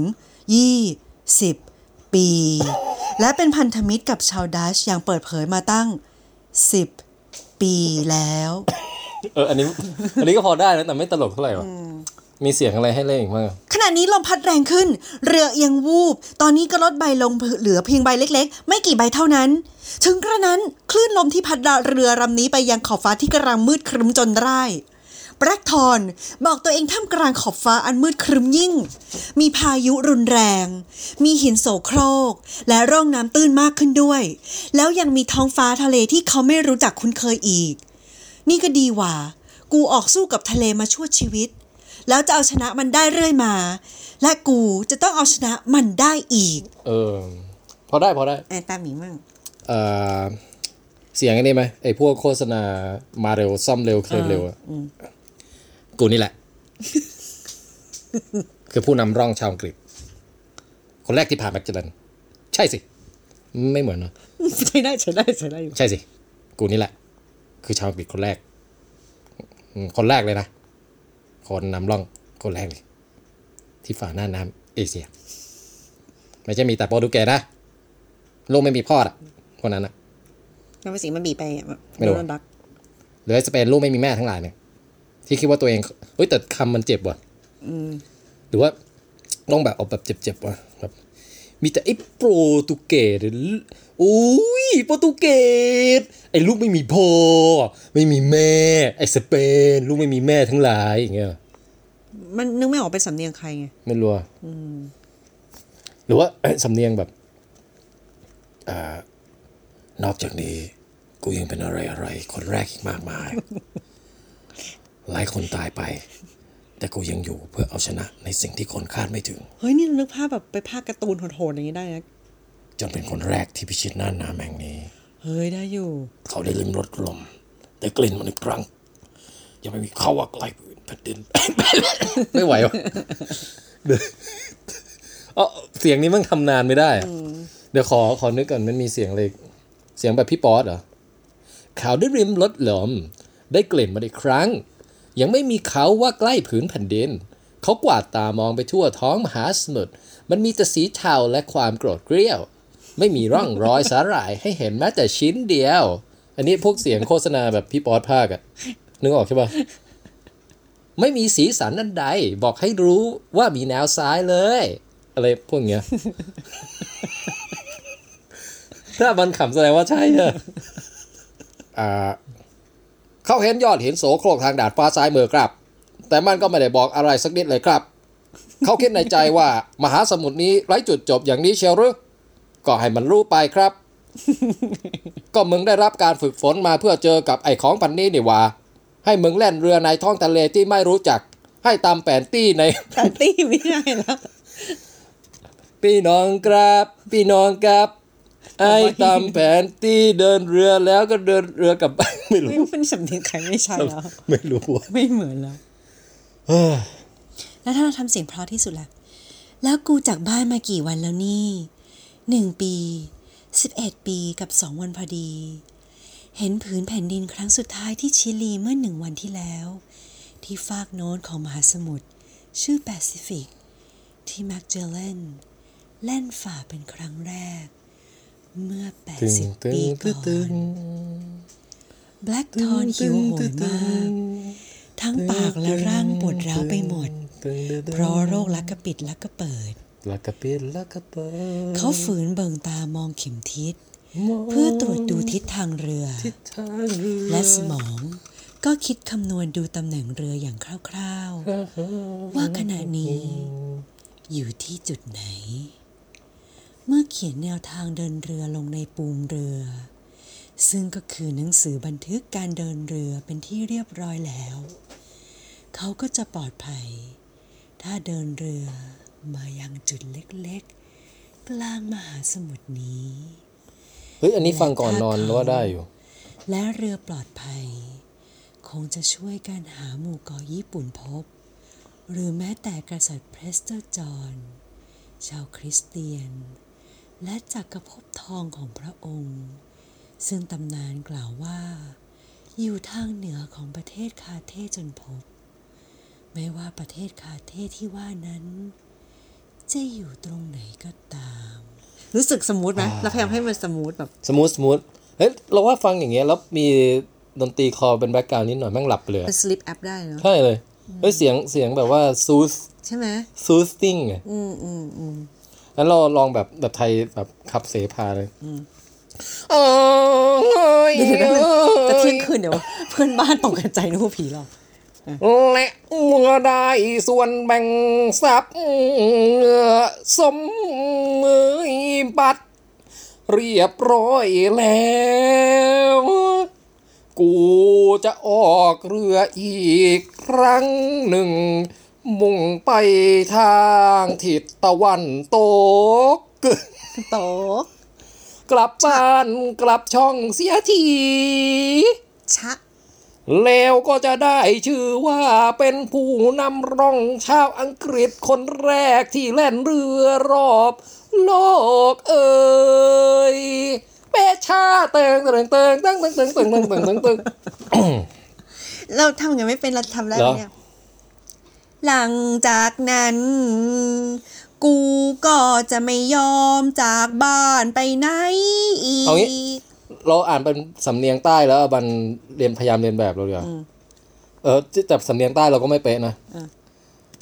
20 ปี และเป็นพันธมิตรกับชาวดัชอย่างเปิดเผยมาตั้ง 10 ปีแล้ว เอออันนี้อันนี้ก็พอได้นะแต่ไม่ตลกเท่าไหร่วะมีเสียงอะไรให้เล่นอีกมั้งขณะนี้ลมพัดแรงขึ้น เรือเอียงวูบ ตอนนี้ก็ลดใบลงเหลือเพียงใบเล็ก ๆ ไม่กี่ใบเท่านั้น ถึงกระนั้นคลื่นลมที่พัดเรือลำนี้ไปยังขอบฟ้าที่กำลังมืดครึ้มจนร่าย แบล็กทอนบอกตัวเองท่ามกลางขอบฟ้าอันมืดครึ้มยิ่ง มีพายุรุนแรง มีหินโสโครก และร่องน้ำตื้นมากขึ้นด้วย แล้วยังมีท้องฟ้าทะเลที่เขาไม่รู้จักคุ้นเคยอีก นี่ก็ดีหว่า กูออกสู้กับทะเลมาชั่วชีวิต แล้วจะเอาชนะมันได้เรื่อยมา และกูจะต้องเอาชนะมันได้อีก เออ พอได้พอได้ไอ้ตาหมีมั่งเอ่อเสียงอันนี้ไหมไอ้พวกโฆษณามาเร็วซ่อมเร็วเคลมเร็วอะ กูนี่แหละ คือผู้นำร่องชาวอังกฤษ คนแรกที่ผ่านแมกเจลัน ใช่สิ ไม่เหมือนเนาะใช้ได้ใช้ได้ใช้ได้อยู่ใช่สิ กูนี่แหละ คือชาวอังกฤษคนแรกอืมคนแรกเลยนะ คนนำร่องคนแรกเลย ที่ฝ่าหน้าน้ำเอเชีย ไม่ใช่มีแต่โปรตุเกสนะโลกไม่มีพ่ออะคนนั้นอะน้ำภาษีมันบีไปอะไม่รู้โดนดักหรือไอ้สเปนลูกไม่มีแม่ทั้งหลายเนี่ย ที่คิดว่าตัวเองเฮ้ยแต่คำมันเจ็บว่ะหรือว่าต้องแบบเอาแบบเจ็บๆว่ะแบบมีแต่ไอ้โปรตุเกสโอ้ยโปรตุเกสไอ้ลูกไม่มีพ่อไม่มีแม่ ไอ้สเปน ลูกไม่มีแม่ทั้งหลายอย่างเงี้ยมันนึกไม่ออกเป็นสำเนียงใครไงไม่รู้อะหรือว่าเอ้ยสำเนียงแบบอ่านอกจากนี้ กูยังเป็นอะไรอะไร คนแรกอีกมากมาย หลายคนตายไป แต่กูยังอยู่เพื่อเอาชนะในสิ่งที่คนคาดไม่ถึง เฮ้ยนี่นึกภาพแบบไปภาคการ์ตูนโหดๆอย่างนี้ได้นะจนเป็นคนแรกที่พิชิตน่านน้ำแห่งนี้ เฮ้ยได้อยู่ เขาได้ลิ้มรสลมแต่กลิ่นมันอีกครั้ง ยังไม่มีข้าวว่าไกลพื้นแผ่นดิน ไม่ไหววะเดี๋ยวเอ๋อเสียงนี้มันทำนานไม่ได้อะเดี๋ยวขอขอนึกก่อนมันมีเสียงเลยเสียงแบบพี่ป๊อตเหรอเขาได้ริมรสลมได้กลิ่นมาอีกครั้ง ยังไม่มีเขาว่าใกล้ผืนแผ่นดิน เขากวาดตามองไปทั่วท้องมหาสมุทรมันมีแต่สีเทาและความโกรธเกรี้ยว ไม่มีร่องรอยสาหร่ายให้เห็นแม้แต่ชิ้นเดียว อันนี้พวกเสียงโฆษณาแบบพี่ป๊อตภาคอะนึกออกใช่ปะไม่มีสีสันอันใด บอกให้รู้ว่ามีแนวซ้ายเลย อะไรพวกเนี้ย ถ้ามันขำแสดงว่าใช่เนอะอ่า เขาเห็นยอดหินโสโครกทางดาดฟ้าซ้ายมือครับ แต่มันก็ไม่ได้บอกอะไรสักนิดเลยครับ เขาคิดในใจว่ามหาสมุทรนี้ไร้จุดจบอย่างนี้เชียวหรือก็ให้มันรู้ไปครับ ก็มึงได้รับการฝึกฝนมาเพื่อเจอกับไอ้ของพันนี้นี่หว่า ให้มึงแล่นเรือในท้องทะเลที่ไม่รู้จัก ให้ตามแผนตี้ในแต่ตี้ไม่ได้แล้วพี่น้องครับ พี่น้องครับ ไอ้ตามแผนที่เดินเรือแล้วก็เดินเรือกลับบ้านไม่รู้ไม่มันสำเนียงใครไม่ใช่แล้วไม่รู้อะไม่เหมือนแล้วแล้วถ้าเราทำเสียงเพราะที่สุดล่ะ แล้วกูจากบ้านมากี่วันแล้วนี่หนึ่งปีสิบเอ็ดปีกับสองวันพอดี เห็นผืนแผ่นดินครั้งสุดท้ายที่ชิลีเมื่อหนึ่งวันที่แล้ว ที่ฟากโน้นของมหาสมุทรชื่อแปซิฟิก ที่แมกเจลเลนแล่นฝ่าเป็นครั้งแรก เมื่อ 80 ปีก่อนแบล็กทอนหิวโหยมาก ทั้งปากและร่างปวดร้าวไปหมด เพราะโรคลักกระปิดลักกระเปิดลักกะปิดลักกะเปิด เขาฝืนเบิ่งตามองเข็มทิศ เพื่อตรวจดูทิศทางเรือทางเรือ และสมองก็คิดคำนวณดูตำแหน่งเรืออย่างคร่าวๆ ว่าขณะนี้อยู่ที่จุดไหน เมื่อเขียนแนวทางเดินเรือลงในปูมเรือ ซึ่งก็คือหนังสือบันทึกการเดินเรือเป็นที่เรียบร้อยแล้ว เขาก็จะปลอดภัย ถ้าเดินเรือมายังจุดเล็กๆ กลางมหาสมุทรนี้เฮ้ยอันนี้ฟังก่อนนอนว่าได้อยู่ และเรือปลอดภัย คงจะช่วยการหาหมู่เกาะญี่ปุ่นพบ หรือแม้แต่กษัตริย์เพรสเตอร์จอห์นชาวคริสเตียน และจักรภพทองของพระองค์ ซึ่งตำนานกล่าวว่า อยู่ทางเหนือของประเทศคาเทจนพบ ไม่ว่าประเทศคาเทที่ว่านั้น จะอยู่ตรงไหนก็ตาม รู้สึก smooth ไหมเราพยายามให้มัน smooth แบบ smooth smooth เฮ้ยเราว่าฟังอย่างเงี้ยแล้วมีดนตรีคอเป็นแบ็กกราวน์นิดหน่อยแม่งหลับไปเลยเป็น sleep app ได้เนอะใช่เลยเฮ้ยเสียงเสียงแบบว่า sooth ใช่ไหม soothing ไงอืมอืมอืม แล้วเราลองแบบแบบไทยแบบขับเสพาเลยโอ้ยเดี๋ยวๆจะเที่ยงคืนเดี๋ยว เพื่อนบ้านตกกระใจนึกว่าผีเราและเมื่อได้ส่วนแบ่งทรัพย์สมมือบัตรเรียบร้อยแล้ว กูจะออกเรืออีกครั้งหนึ่ง มุ่งไปทางทิศตะวันตกโตก กลับบ้านกลับช่องเสียที ชะ แล้วก็จะได้ชื่อว่าเป็นผู้นำร่องชาวอังกฤษคนแรกที่แล่นเรือรอบโลกเอ่ยเปชาเติงเติงเติงเติงเติงเติงเติงเติงเติงเติงเติงเราทำยังไม่เป็นเราทำแล้วเหรอเนี่ย หลังจากนั้น กูก็จะไม่ยอมจากบ้านไปไหนอีก เอางี้ เราอ่านเป็นสำเนียงใต้แล้วบันเรียนพยายามเรียนแบบเราดีกว่าเออแต่สำเนียงใต้เราก็ไม่เป๊ะนะ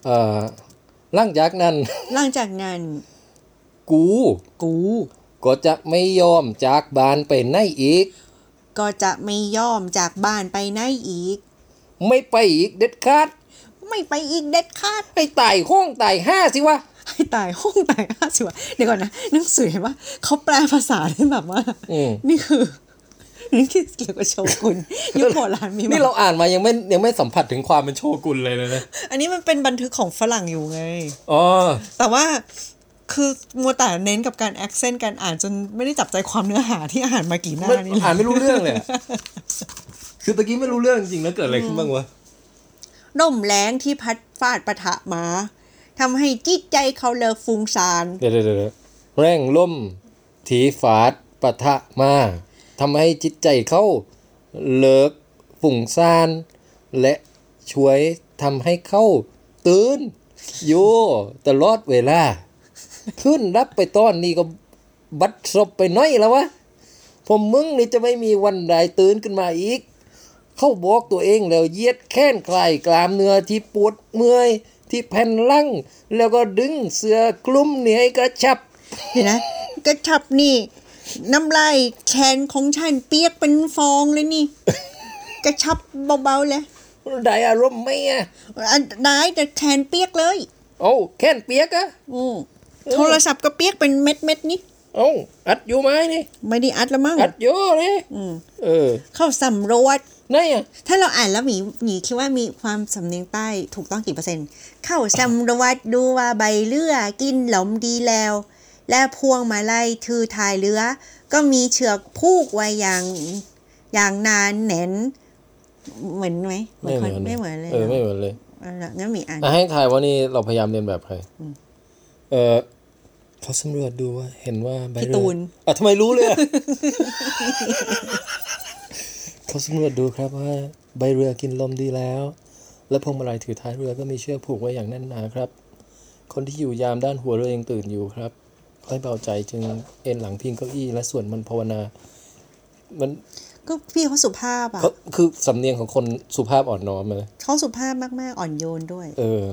เออหลังจากนั้นหลังจากนั้น กูกู ก็จะไม่ยอมจากบ้านไปไหนอีก ก็จะไม่ยอมจากบ้านไปไหนอีก ไม่ไปอีกเด็ดขาด ไม่ไปอีกเด็ดขาดให้ตายห้องตายห้าสิวะให้ตายห้องตายห้าสิวะเดี๋ยวก่อนนะหนังสือเห็นว่าเขาแปลภาษาได้แบบว่าอืมนี่คือนี่คือเกี่ยวกับโชกุนยุคโบราณมีมานี่เราอ่านมายังไม่ยังไม่สัมผัสถึงความเป็นโชกุนเลยเลยนะอันนี้มันเป็นบันทึกของฝรั่งอยู่ไงอ๋อแต่ว่าคือมัวแต่เน้นกับการแอคเซนต์การอ่านจนไม่ได้จับใจความเนื้อหาที่อ่านมากี่หน้ามันนี่อ่านไม่รู้เรื่องเลยอะคือตะกี้ไม่รู้เรื่องจริงแล้วเกิดอะไรขึ้นบ้างวะ น่มแรงที่พัดฟาดปะทะมาทำให้จิตใจเขาเลิกฟุ้งซ่านเดี๋ยวเดี๋ยวแร่งล่มถีฝาดปะทะมาทำให้จิตใจเขาเลิกฝุ่งซ่าน และช่วยทำให้เขาตื่นอยู่ตลอดเวลา ขึ้นรับไปต้อนนี้ก็บัดซบไปน้อยแล้ววะผมมึงนี่จะไม่มีวันใดตื่นขึ้นมาอีก เขาบอกตัวเองแล้วเหยียดแค้นคลายกลามเนื้อที่ปวดเมื่อยที่แผ่นหลังแล้วก็ดึงเสื้อคลุมนี่ให้กระชับเห็นนะกระชับนี่น้ำลายแขนของฉันเปียกเป็นฟองเลยนี่ กระชับเบาๆเลยได้อารมณ์ไหมอะอันได้แต่แขนเปียกเลย โอ้าแค้นเปียกอะโอ้โทรศัพท์ก็เปียกเป็นเม็ดเม็ดๆนี่โอ้าอัดอยู่ไหมนี่ ไม่ได้อัดละมั้งอัดอยู่นี่อืมเออ เข้าสำรวจ ไหนอะถ้าเราอ่านแล้วหมีหมีคิดว่ามีความสำเนียงใต้ถูกต้องกี่เปอร์เซ็นต์เข้าสำรวจดูว่าใบเลือกินหลมดีแล้ว และพวงมาลัยถือถ่ายเรือ ก็มีเชือกผูกไว้อย่างอย่างนานแหนนเหมือนไหมคนไม่เหมือนเลยเออเนไม่อะเหมือนเลยเอาล่ะงั้นหมีอ่านอะให้ทายว่านี่เราพยายามเรียนแบบใครเออเขาสำรวจดูว่าเห็นว่าใบพี่เรือตูนอะทำไมรู้เลยอะ เขาสำรวจดูครับว่าใบเรือกินลมดีแล้ว และพวงมาลัยถือท้ายเรือก็มีเชือกผูกไว้อย่างแน่นหนาครับ คนที่อยู่ยามด้านหัวเรือยังตื่นอยู่ครับค่อยเบาใจจึงเอนหลังพิงเก้าอี้และส่วนมันภาวนา มันก็พี่เขาสุภาพอะเขาคือสำเนียงของคนสุภาพอ่อนน้อมเลยเขาสุภาพมากๆ อ่อนโยนด้วย เออ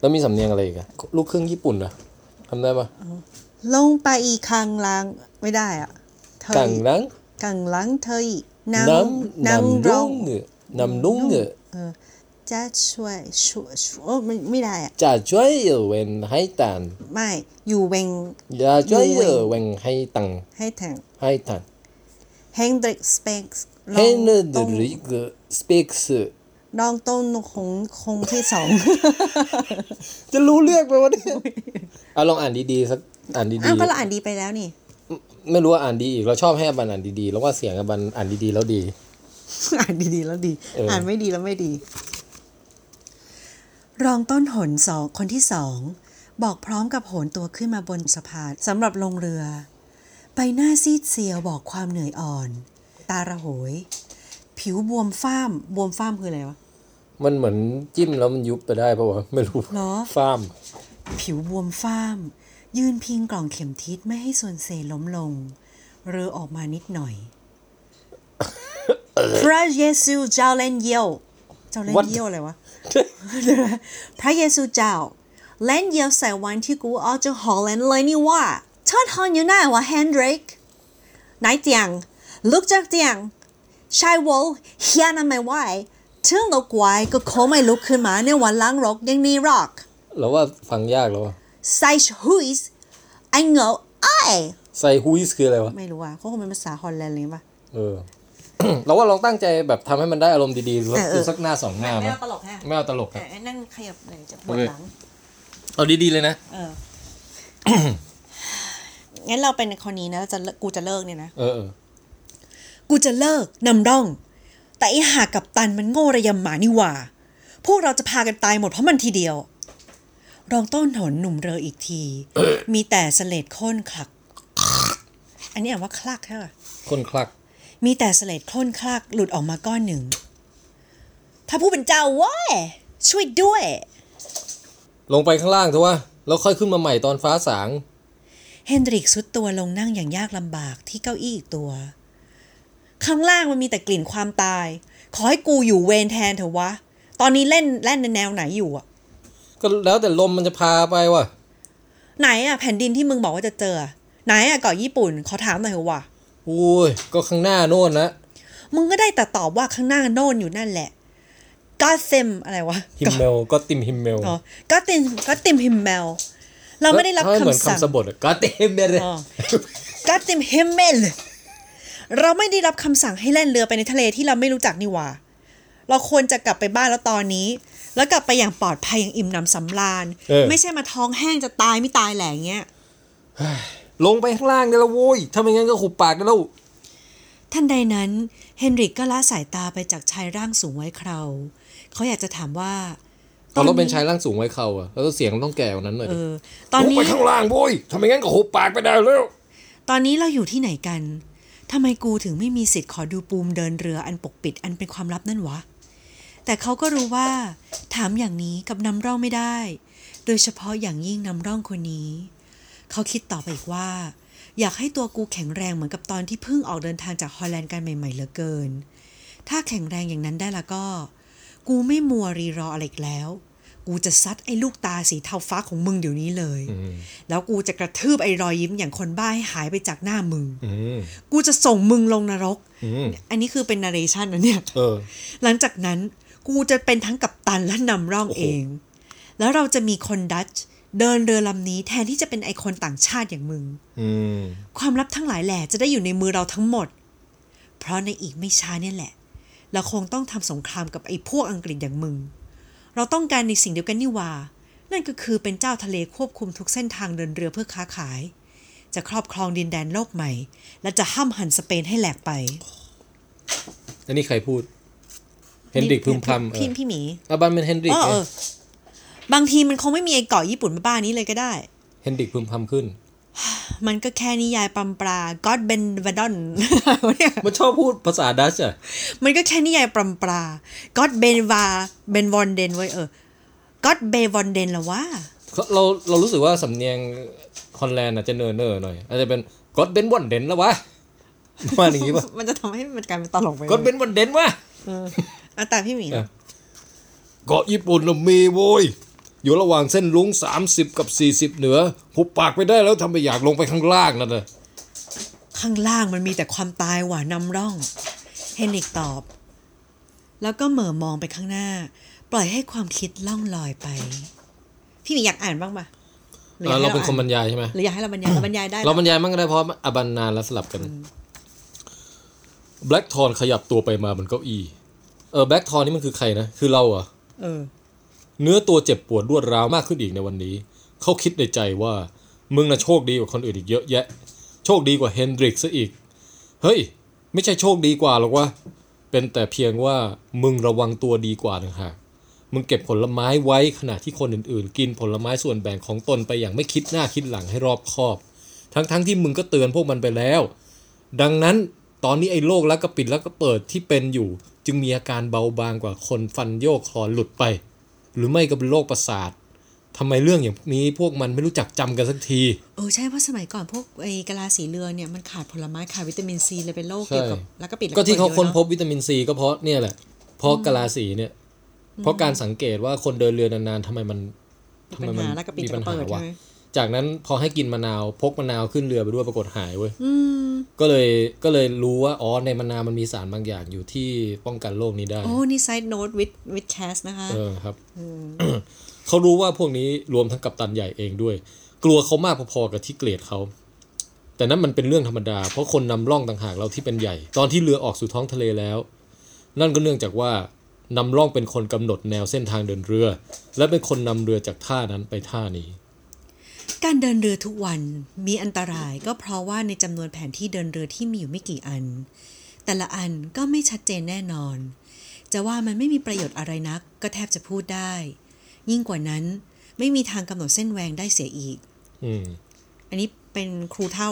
แล้วมีสำเนียงอะไรอีกอะลูกครึ่งญี่ปุ่นอะทำได้ปะลงไปอีกครั้งล้างไม่ได้อะเธอกังนังกังล้างเธออีก น้นั่งำนั่งน้ำร้รุ่องงเงอะน้ำรุ่งเงอะเออจะช่วยช่วยช่วยโอ้ไม่ไม่ได้อะจะช่วยเวนให้ตันไม่อยู่เวงจะช่วยอยู่เว้เวนงให้ตังให้แทงให้ตันเฮนดริกสเปกส์เฮนดริกสเปกส์ลองต้นของคงที่สอง จะรู้เรื่องไปวะเนี่ยอะลองอ่านดีๆสักอ่านดีอ้าวก็เราอ่านดีไปแล้วนี่ๆ ไม่รู้ว่าอ่านดีอีกเราชอบให้อบันอ่านดีๆแล้วว่าเสียงอบันอ่านดีๆแล้วดี อ่านดีๆแล้วดีเอออ่อ่านไม่ดีแล้วไม่ดี รองต้นหนสองคนที่สองบอกพร้อมกับโหนตัวขึ้นมาบนสะพานสำหรับลงเรือ ใบหน้าซีดเซียวบอกความเหนื่อยอ่อน ตาระโหย ผิวบวมฟ้ามบวมฟ้ามคืออะไรวะมันเหมือนจิ้มแล้วมันยุบไปได้ปะวะไม่รู้เหรอฟ้าม ผิวบวมฟ้าม ยืนพิงกล่องเข็มทิศไม่ให้ส่วนเซล้มลง เรือออกมานิดหน่อย พระเยซูเจ้าเล่นเยี่ยว เจ้าเล่นเยี่ยวอะไรวะ พระเยซูเจ้าเล่นเยี่ยวใส่วันที่กูออกจากฮอลแลนด์เลยนี่ว่าเทิดฮอนอยู่ไหนวะเฮนดริกไหนเตียงลุกจากเตียงชายวอลเฮียนั่นไม่ไหวถึงเรากวายก็โคไม่ลุกขึ้นมาในวันล้างรกยังนี่รอกเราว่าฟังยากแล้ว วะ Sei huis ไอ้เหงาไอ้ไซฮุยส์คืออะไรวะ ไม่รู้อะเขาคงเป็นภาษาฮอลแลนด์เลยป่ะเออ เราว่าลองตั้งใจแบบทำให้มันได้อารมณ์ดีๆดูเออเออดูสักหน้าสองหน้าไหมไม่เอาตลกฮะไม่เอาตลกแต่อะไอ้นั่นขยับเลยจะปวดหลัง เอาดีๆเลยนะ เออ งั้นเราเป็นคนนี้นะจะเลิกกูจะเลิกเนี่ยนะเออเออกูจะเลิกนำร่อง แต่ไอ้หากับตันมันโง่ระยำหมานี่หว่า พวกเราจะพากันตายหมดเพราะมันทีเดียว รองต้นหนหนุ่มเรออีกที มีแต่เสลดข้นคลัก อันนี้อ่านว่าคลักใช่ป่ะคนคลัก มีแต่เสลดข้นคลักหลุดออกมาก้อนหนึ่ง ถ้าผู้เป็นเจ้าเว้ยช่วยด้วย ลงไปข้างล่างเถอะวะแล้วค่อยขึ้นมาใหม่ตอนฟ้าสาง เฮนดริกสุดตัวลงนั่งอย่างยากลำบากที่เก้าอี้อีกตัว ข้างล่างมันมีแต่กลิ่นความตาย ขอให้กูอยู่เวรแทนเถอะวะ ตอนนี้เล่นเล่นในแนวไหนอยู่อะ ก็แล้วแต่ลมมันจะพาไปว่ะ ไหนอะแผ่นดินที่มึงบอกว่าจะเจอ ไหนอะเกาะญี่ปุ่นขอถามหน่อยเถอะว่ะโอ้ยก็ข้างหน้าโน่นนะมึงก็ได้แต่ตอบว่าข้างหน้าโน่นอยู่นั่นแหละก็เซมอะไรวะฮิมเมลก็ติมฮิมเมลอ๋อก็ติมก็ติมฮิมเมลเราไม่ได้รับถ้าเหมือนคำสั่งคำสบทอะก็ติมเมลอ๋อก็ติมฮิมเมลเราไม่ได้รับคำสั่งให้แล่นเรือไปในทะเลที่เราไม่รู้จักนี่หว่า เราควรจะกลับไปบ้านแล้วตอนนี้ แล้วกลับไปอย่างปลอดภัยอย่างอิ่มหนำสำราญ เออ ไม่ใช่มาท้องแห้งจะตายไม่ตายแหล่งเงี้ย ลงไปข้างล่างได้แล้วโว้ยถ้าไม่งั้นก็หุบปากได้แล้วทันใดนั้น เฮนริกก็ละสายตาไปจากชายร่างสูงไว้เคราเขาอยากจะถามว่าตอนเราเป็นชายร่างสูงไว้เข่าอะแล้วก็เสียงต้องแก่กว่านั้นหน่อยเอดิอตอนลงนี้ ไปข้างล่างโว้ยถ้าไม่งั้นก็หุบปากไปได้แล้ว ตอนนี้เราอยู่ที่ไหนกัน ทำไมกูถึงไม่มีสิทธิ์ขอดูปูมเดินเรืออันปกปิดอันเป็นความลับนั่นวะ แต่เขาก็รู้ว่า ถามอย่างนี้กับนำร่องไม่ได้ โดยเฉพาะอย่างยิ่งนำร่องคนนี้ เขาคิดต่อไปอีกว่า อยากให้ตัวกูแข็งแรงเหมือนกับตอนที่เพิ่งออกเดินทางจากฮอลแลนด์กันใหม่ๆเหลือเกิน ถ้าแข็งแรงอย่างนั้นได้ละก็ กูไม่มัวรีรออะไรอีกแล้ว กูจะซัดไอ้ลูกตาสีเทาฟ้าของมึงเดี๋ยวนี้เลย แล้วกูจะกระทืบไอ้รอยยิ้มอย่างคนบ้าให้หายไปจากหน้ามึงอืมกูจะส่งมึงลงนรกอืมอันนี้คือเป็นนาเรชันนะเนี่ยเออหลังจากนั้น กูจะเป็นทั้งกัปตันและนำร่องโอ้โหเอง แล้วเราจะมีคนดัตช์เดินเรือลำนี้แทนที่จะเป็นไอคนต่างชาติอย่างมึงอืมความลับทั้งหลายแหล่จะได้อยู่ในมือเราทั้งหมด เพราะในอีกไม่ช้าเนี่ยแหละ เราคงต้องทำสงครามกับไอ้พวกอังกฤษอย่างมึง เราต้องการในสิ่งเดียวกันนี่หว่า นั่นก็คือเป็นเจ้าทะเลควบคุมทุกเส้นทางเดินเรือเพื่อค้าขาย จะครอบครองดินแดนโลกใหม่ และจะห้ามหันสเปนให้แหลกไปอันนี้ใครพูด เฮนริกพึมพำเอพี่อพี่หมีอาบันเป็นเฮนริกเออไงเออบางทีมันคงไม่มีไอ้เกาะญี่ปุ่นบ้าๆนี้เลยก็ได้ เฮนริกพึมพำขึ้น มันก็แค่นิยายปัมปรา God Ben v a d o n เนี่ยมันชอบพูดภาษาดัชอะมันก็แค่นิยายปัมปรา God Ben Va Ben v o n Den ไว้ยเออ God b e v o n Den ละว่าเราเรารู้สึกว่าสำเนียงฮอลแลนด์อาจจะเนอร์เนอร์หน่อยอาจจะเป็นก็อดเบนวันเดนแล้ววะประมาณอย่างนี้ป่ะมันจะทำให้มันกลายเป็นตลกไปก็อดเบนวันเดนวะเอออะแต่พี่หมีเออเกาะญี่ปุ่นน่ะมีโว้ยอยู่ระหว่างเส้นลุง30กับ40เหนือหุบปากไปได้แล้วทำไมอยากลงไปข้างล่างนั่นน่ะข้างล่างมันมีแต่ความตายหว่านำร่อง เฮนริกตอบ แล้วก็เหม่อมองไปข้างหน้า ปล่อยให้ความคิดล่องลอยไป พี่หมีอยากอ่านบ้างปะหรือออะยากให้เราเป็นคนบรอ่รยายใช่ไหมหรืออยากให้เราบรรยายเราบรรยายได้ เรานะบรรยายมั่งก็ได้เพราะอาบันนานแล้วสลับกันแบล็กทอนขยับตัวไปมาบนเก้าอี้ เออแบล็กทอนนี่มันคือใครนะ คือเราเหรอะเออ เนื้อตัวเจ็บปวดรวดร้าวมากขึ้นอีกในวันนี้ เขาคิดในใจว่า มึงน่ะโชคดีกว่าคนอื่นอีกเยอะแยะ โชคดีกว่าเฮนดริกซะอีก เฮ้ย ไม่ใช่โชคดีกว่าหรอกวะเป็นแต่เพียงว่ามึงระวังตัวดีกว่าต่างหากมึงเก็บผลไม้ไว้ขณะที่คนอื่นๆ กินผลไม้ส่วนแบ่งของตนไปอย่างไม่คิดหน้าคิดหลังให้รอบคอบ ทั้งๆที่มึงก็เตือนพวกมันไปแล้ว ดังนั้นตอนนี้ไอ้โรคแล้วก็ปิดแล้วก็เปิดที่เป็นอยู่ จึงมีอาการเบาบางกว่าคนฟันโยกคลอนหลุดไป หรือไม่ก็เป็นโรคประสาททำไมเรื่องอย่างนี้พวกมันไม่รู้จักจำกันสักที เออใช่เพราะสมัยก่อนพวกไอ้กะลาสีเรือนเนี่ยมันขาดผลไม้ขาดวิตามินซีเลยเป็นโรคใช่เกี่ยวกับแล้วก็ปิดแล้วก็ที่เขาปิดค้นยอะพบวิตามินซีก็เพราะเนี่ยแหละเพราะกะลาสีเนี่ย เพราะการสังเกตว่าคนเดินเรือนานๆทำไมมันมีทำไมปัญมันหาแล้วก็ปิดมีปัญแล้วก็หาเปิดวะใช่ไหม จากนั้นพอให้กินมะนาวพกมะนาวขึ้นเรือไปด้วยปรากฏหายเว้ยอืมก็เลยก็เลยรู้ว่าอ๋อในมะนาวมันมีสารบางอย่างอยู่ที่ป้องกันโรคนี้ได้ โอ้ นี่ไซด์โน้ตวิดวิดแคสนะคะเออครับเขารู้ว่าพวกนี้รวมทั้งกัปตันใหญ่เองด้วย กลัวเขามากพอๆกับที่เกลียดเขาแต่นั้นมันเป็นเรื่องธรรมดา เพราะคนนำร่องต่างหากเราที่เป็นใหญ่ ตอนที่เรือออกสู่ท้องทะเลแล้ว นั่นก็เนื่องจากว่านำร่องเป็นคนกำหนดแนวเส้นทางเดินเรือ และเป็นคนนำเรือจากท่านั้นไปท่านี้ การเดินเรือทุกวันมีอันตรายก็เพราะว่าในจำนวนแผนที่เดินเรือที่มีอยู่ไม่กี่อัน แต่ละอันก็ไม่ชัดเจนแน่นอน จะว่ามันไม่มีประโยชน์อะไรนักก็แทบจะพูดได้ ยิ่งกว่านั้นไม่มีทางกำหนดเส้นแวงได้เสียอีก อืม อันนี้เป็นครูเท่า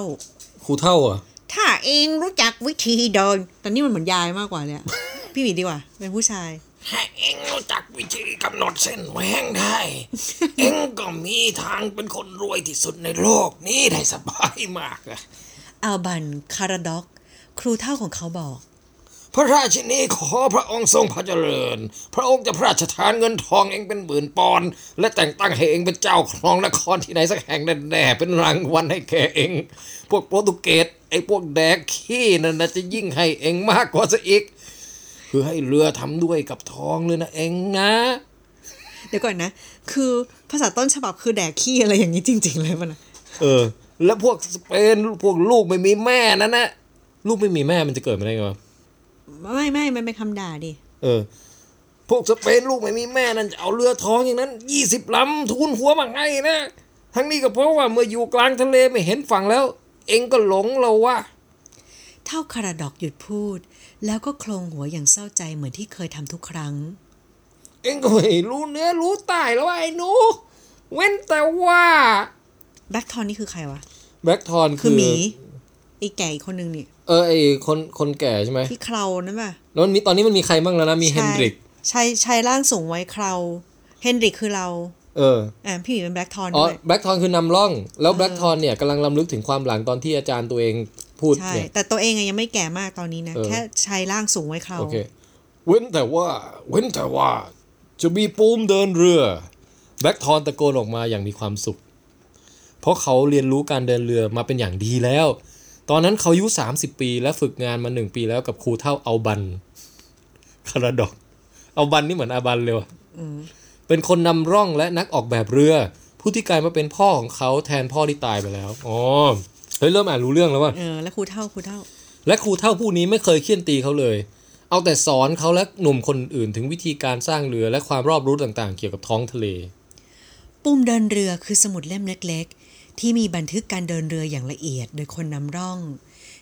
ครูเท่าอะถ้าเองรู้จักวิธีเดินแต่นี่มันเหมือนยายมากกว่าเลยอะ พี่หวีดีกว่า เป็นผู้ชาย ถ้าเองรู้จักวิธีกำหนดเส้นแหวงได้ เองก็มีทางเป็นคนรวยที่สุดในโลกนี้ได้สบายมากอะอัลบันคาราด็อก ครูเท่าของเขาบอก พระราชินีขอพระองค์ทรงพระเจริญ พระองค์จะพระราชทานเงินทองเองเป็นหมื่นปอนด์และแต่งตั้งให้เองเป็นเจ้าครองนครที่ไหนสักแห่งแน่ๆเป็นรางวัลให้แกเอง พวกโปรตุเกสไอ้พวกแดกขี้นั่นนะจะยิ่งให้เองมากกว่าซะอีก คือให้เรือทำด้วยกับทองเลยนะเองนะ เดี๋ยวก่อนนะ คือภาษาต้นฉบับคือแดกขี้อะไรอย่างนี้จริง ๆ เลยมันนะเออ แล้วพวกสเปนพวกลูกไม่มีแม่นั่นนะลูกไม่มีแม่มันจะเกิดมาได้ไงวะไม่ไม่มันเป็นคำด่าดิเออ พวกสเปนลูกไม่มีแม่นั่นจะเอาเรือท้องอย่างนั้นยี่สิบลำทุนหัวมาให้นะทั้งนี้ก็เพราะว่าเมื่ออยู่กลางทะเลไม่เห็นฝั่งแล้ว เองก็หลงเราวะเท่าคาราดอกหยุดพูด แล้วก็โคลงหัวอย่างเศร้าใจเหมือนที่เคยทำทุกครั้ง เองก็ไม่รู้เนื้อรู้ใต้แล้วไอ้หนู เว้นแต่ว่าแบ็คทอนนี่คือใครวะแบ็กทอนคือหมีไอ้แก่อีกคนนึงนี่เออไอคนคนแก่ใช่ไหมที่เครานั่นป่ะแล้วมันมีตอนนี้มันมีใครบ้างแล้วนะมีเฮนดริกใช่ชายร่างสูงไว้เคราเฮนดริกคือเรา เอออ่าพี่หมีเป็นแบ็คทอนอ๋อด้วยแบล็กทอนคือนำร่อง แล้วแบล็กทอนเนี่ยกำลังรำลึกถึงความหลังตอนที่อาจารย์ตัวเอง พูดใช่เนี่ยแต่ตัวเองอะยังไม่แก่มากตอนนี้นะเออแค่ชายร่างสูงไว้เคราโอเคเว้นแต่ว่า เว้นแต่ว่า จะมีปูมเดินเรือ แบล็กทอนตะโกนออกมาอย่างมีความสุข เพราะเขาเรียนรู้การเดินเรือมาเป็นอย่างดีแล้ว ตอนนั้นเขาอายุ 30 ปีและฝึกงานมาหนึ่งปีแล้วกับครูเท่าเอาบันคาราดอก เอาบันนี่เหมือนอาบันเลยว่ะเป็นคนนำร่องและนักออกแบบเรือ ผู้ที่กลายมาเป็นพ่อของเขาแทนพ่อที่ตายไปแล้ว อ๋อ เฮ้ยเริ่มอ่านรู้เรื่องแล้วว่ะเออแล้วครูเท่าครูเท่า และครูเท่าผู้นี้ไม่เคยเคี่ยนตีเขาเลย เอาแต่สอนเขาและหนุ่มคนอื่นถึงวิธีการสร้างเรือและความรอบรู้ต่างๆ เกี่ยวกับท้องทะเล ปุ่มเดินเรือคือสมุดเล่มเล็ก ๆ ที่มีบันทึกการเดินเรืออย่างละเอียด โดยคนนำร่อง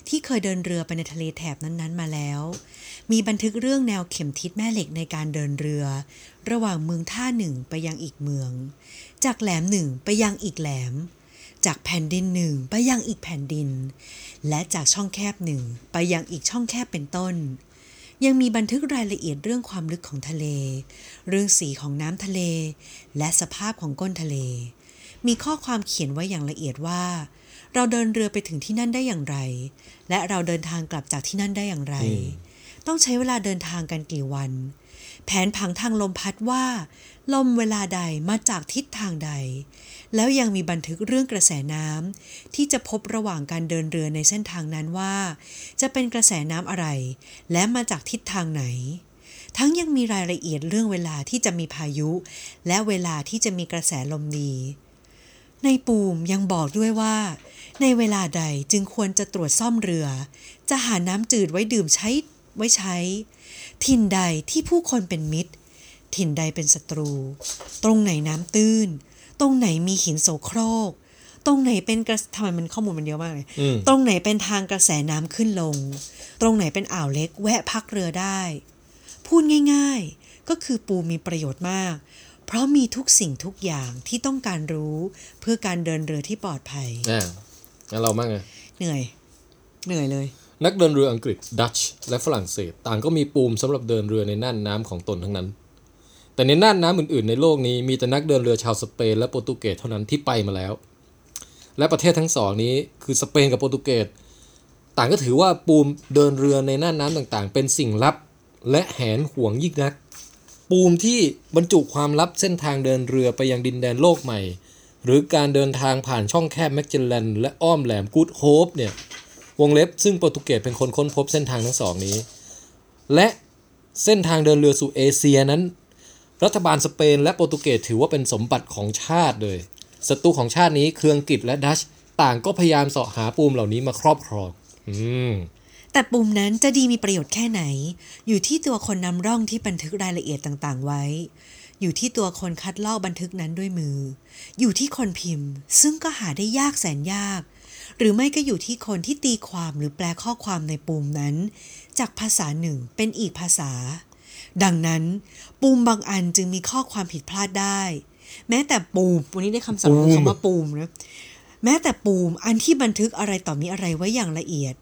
ที่เคยเดินเรือไปในทะเลแถบนั้นๆ มาแล้ว มีบันทึกเรื่องแนวเข็มทิศแม่เหล็กในการเดินเรือ ระหว่างเมืองท่าหนึ่งไปยังอีกเมือง จากแหลมหนึ่งไปยังอีกแหลม จากแผ่นดินหนึ่งไปยังอีกแผ่นดิน และจากช่องแคบหนึ่งไปยังอีกช่องแคบเป็นต้น ยังมีบันทึกรายละเอียดเรื่องความลึกของทะเล เรื่องสีของน้ำทะเล และสภาพของก้นทะเล มีข้อความเขียนไว้อย่างละเอียดว่า เราเดินเรือไปถึงที่นั่นได้อย่างไร และเราเดินทางกลับจากที่นั่นได้อย่างไร ต้องใช้เวลาเดินทางกันกี่วัน แผนผังทางลมพัดว่า ลมเวลาใดมาจากทิศทางใด แล้วยังมีบันทึกเรื่องกระแสน้ำที่จะพบระหว่างการเดินเรือในเส้นทางนั้นว่า จะเป็นกระแสน้ำอะไร และมาจากทิศทางไหน ทั้งยังมีรายละเอียดเรื่องเวลาที่จะมีพายุ และเวลาที่จะมีกระแสลมดี ในปูมยังบอกด้วยว่า ในเวลาใดจึงควรจะตรวจซ่อมเรือ จะหาน้ำจืดไว้ดื่มใช้ไว้ใช้ ถิ่นใดที่ผู้คนเป็นมิตร ถิ่นใดเป็นศัตรู ตรงไหนน้ำตื้น ตรงไหนมีหินโสโครก ตรงไหนเป็นกระทำไมมันข้อมูลมันเยอะมากเลยอืมตรงไหนเป็นทางกระแสน้ำขึ้นลง ตรงไหนเป็นอ่าวเล็กแวะพักเรือได้ พูดง่าย ๆ ก็คือปูมีประโยชน์มาก เพราะมีทุกสิ่งทุกอย่างที่ต้องการรู้เพื่อการเดินเรือที่ปลอดภัยอ่างั้นเรามั่งไงเหนื่อย เหนื่อยเลยนักเดินเรืออังกฤษ ดัตช์ และฝรั่งเศส ต่างก็มีปูมสำหรับเดินเรือในน่านน้ำของตนทั้งนั้น แต่ในน่านน้ำอื่นๆ ในโลกนี้มีแต่นักเดินเรือชาวสเปนและโปรตุเกสเท่านั้นที่ไปมาแล้ว และประเทศทั้งสองนี้คือสเปนกับโปรตุเกสต่างก็ถือว่าปูมเดินเรือในน่านน้ำต่างๆ เป็นสิ่งลับและแหนห่วงยิ่งนัก ปูมที่บรรจุความลับเส้นทางเดินเรือไปยังดินแดนโลกใหม่ หรือการเดินทางผ่านช่องแคบแมกเจลลันและอ้อมแหลมกูดโฮปเนี่ยวงเล็บซึ่งโปรตุเกสเป็นคนค้นพบเส้นทางทั้งสองนี้ และเส้นทางเดินเรือสู่เอเชียนั้น รัฐบาลสเปนและโปรตุเกสถือว่าเป็นสมบัติของชาติเลยศัตรูของชาตินี้คืออังกฤษและดัชต่างก็พยายามเสาะหาปูมเหล่านี้มาครอบครองอืมแต่ปุ่มนั้นจะดีมีประโยชน์แค่ไหน อยู่ที่ตัวคนนำร่องที่บันทึกรายละเอียดต่างๆ ไว้ อยู่ที่ตัวคนคัดลอกบันทึกนั้นด้วยมือ อยู่ที่คนพิมพ์ ซึ่งก็หาได้ยากแสนยาก หรือไม่ก็อยู่ที่คนที่ตีความหรือแปลข้อความในปุ่มนั้น จากภาษาหนึ่งเป็นอีกภาษา ดังนั้น ปูมบางอันจึงมีข้อความผิดพลาดได้ แม้แต่ปูมวันนี้ได้คำศัพท์คำว่าปูมนะแม้แต่ปูมอันที่บันทึกอะไรต่อมีอะไรไว้อย่างละเอียด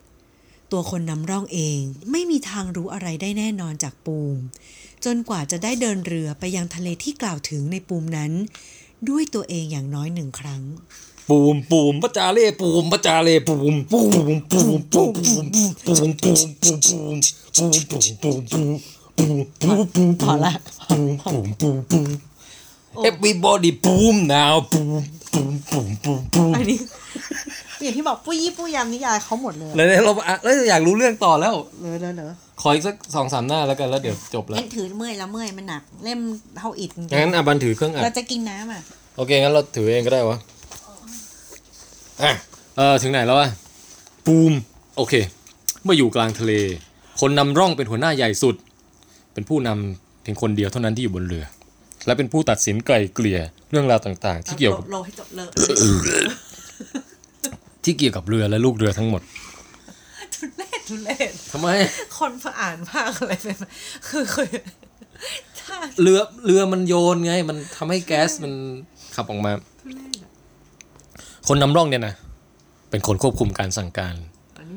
ตัวคนนำร่องเองไม่มีทางรู้อะไรได้แน่นอนจากปูม จนกว่าจะได้เดินเรือไปยังทะเลที่กล่าวถึงในปูมนั้น ด้วยตัวเองอย่างน้อยหนึ่งครั้ง ปูมปูมปะจาเล่ปูมปะจาเล่ปูมปูมปูมปูมปูมปูมปูมปูมปูมปูมปูมปูมปูมปูมปูมปูม พอละปูมปูมปูมปูม everybody ปูม now ปูมปูมปูมปูมปูมอันนี้อย่างที่บอกปุ้ยยี่ปุ้ยยำนิยายเขาหมดเลยเลยเราอะแล้วอยากรู้เรื่องต่อแล้วเลยเลยเลยขออีกสักสองสามหน้าแล้วกันแล้วเดี๋ยวจบแล้วงั้นถือเมื่อยแล้วเมื่อยมันหนัก เล่มเท่าอิฐจริงงั้นอาบันถือเครื่องอัดเราจะกินน้ำอะโอเคงั้นเราถือเองก็ได้วะอะเออถึงไหนแล้ววะปูมโอเค เมื่ออยู่กลางทะเล คนนำร่องเป็นหัวหน้าใหญ่สุด เป็นผู้นำเพียงคนเดียวเท่านั้นที่อยู่บนเรือ และเป็นผู้ตัดสินไกลเกลี่ยเรื่องราวต่าง ๆ ที่เกี่ยวกับโลให้จบเลยที่เกี่ยวกับเรือและลูกเรือทั้งหมดทุเรศทุเรศทำไม คนผ่อ่านภาคอะไรเป็นคือคือถ้าเรือเรือมันโยนไง มันทำให้แก๊สมันขับออกมา คนนำร่องเนี่ยนะ เป็นคนควบคุมการสั่งการ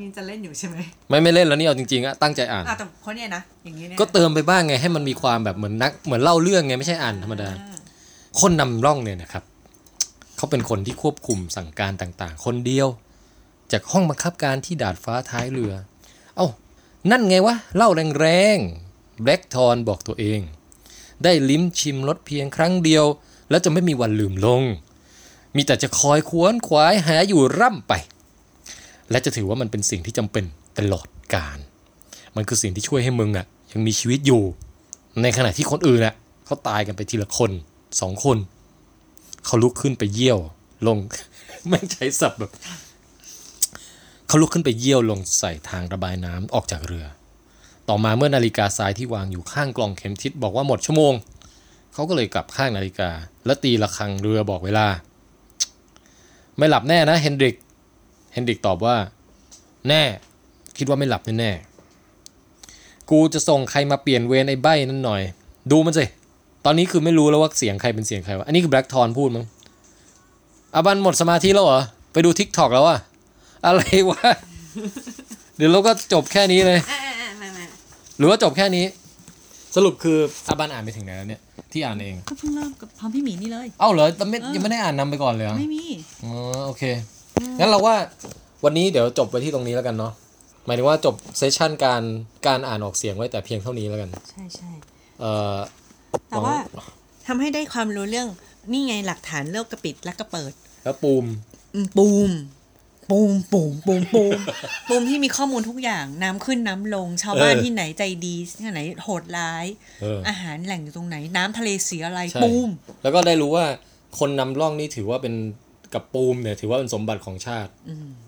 อันนี้จะเล่นอยู่ใช่ไหมไม่ไม่เล่นแล้วนี่เอาจริงๆอะตั้งใจอ่านอะแต่คนเนี้ยนะอย่างนี้เนี่ยก็เติมไปบ้างไงให้มันมีความแบบเหมือนนักเหมือนเล่าเรื่องไงไม่ใช่อ่านธรรมดา คนนำร่องเนี่ยนะครับเขาเป็นคนที่ควบคุมสั่งการต่างๆ คนเดียว จากห้องบังคับการที่ดาดฟ้าท้ายเรือ เอ้านั่นไงวะเล่าแรงๆแบล็กทอนบอกตัวเอง ได้ลิ้มชิมรสเพียงครั้งเดียว แล้วจะไม่มีวันลืมลง มีแต่จะคอยควนขวายหาอยู่ร่ำไป และจะถือว่ามันเป็นสิ่งที่จำเป็นตลอดกาลมันคือสิ่งที่ช่วยให้มึงอะยังมีชีวิตอยู่ ในขณะที่คนอื่นอะเขาตายกันไปทีละคนสองคนเขาลุกขึ้นไปเยี่ยวลงไม่งใช้ศัพท์แบบเขาลุกขึ้นไปเยี่ยวลงใส่ทางระบายน้ำออกจากเรือ ต่อมาเมื่อนาฬิกาทรายที่วางอยู่ข้างกล่องเข็มทิศบอกว่าหมดชั่วโมง เขาก็เลยกลับข้างนาฬิกา แล้วตีระฆังเรือบอกเวลา ไม่หลับแน่นะเฮนดริก เฮนดริกตอบว่า แน่ คิดว่าไม่หลับแน่ๆกูจะส่งใครมาเปลี่ยนเวรไอ้ใบ้นั่นหน่อย ดูมันสิตอนนี้คือไม่รู้แล้วว่าเสียงใครเป็นเสียงใครวะอันนี้คือแบล็กทอนพูดมั้งอาบันหมดสมาธิแล้วเหรอ ไปดู TikTok แล้วอะอะไรวะ เดี๋ยวเราก็จบแค่นี้เลยอะอะอะมามาหรือว่าจบแค่นี้ สรุปคืออาบันอ่านไปถึงไหนแล้วเนี่ย ที่อ่านเอง ก็เพิ่งเริ่มกับพร้อมพี่หมีนี่เลย เอ้าเหรอแต่ไม่เออยังไม่ได้อ่านนำไปก่อนเลยเหรอไม่มี อ๋อโอเค งั้นเราว่าวันนี้เดี๋ยวจบไปที่ตรงนี้แล้วกันเนาะหมายถึงว่าจบเซสชันการการอ่านออกเสียงไว้แต่เพียงเท่านี้แล้วกัน ใช่ใช่เอ่อแต่ว่าทำให้ได้ความรู้เรื่องนี่ไงหลักฐานเลิกกระปิดและก็เปิด แล้วปูมอืมปูมปูมปูมปูมปูมปูมที่มีข้อมูลทุกอย่างน้ำขึ้นน้ำลง ชาวบ้านเออที่ไหนใจดีที่ไหนโหดร้ายเอออาหารแหล่งอยู่ตรงไหน น้ำทะเลเสียอะไรใช่ปูมแล้วก็ได้รู้ว่าคนนำร่องนี่ถือว่าเป็น กับปูมเนี่ยถือว่าเป็นสมบัติของชาติ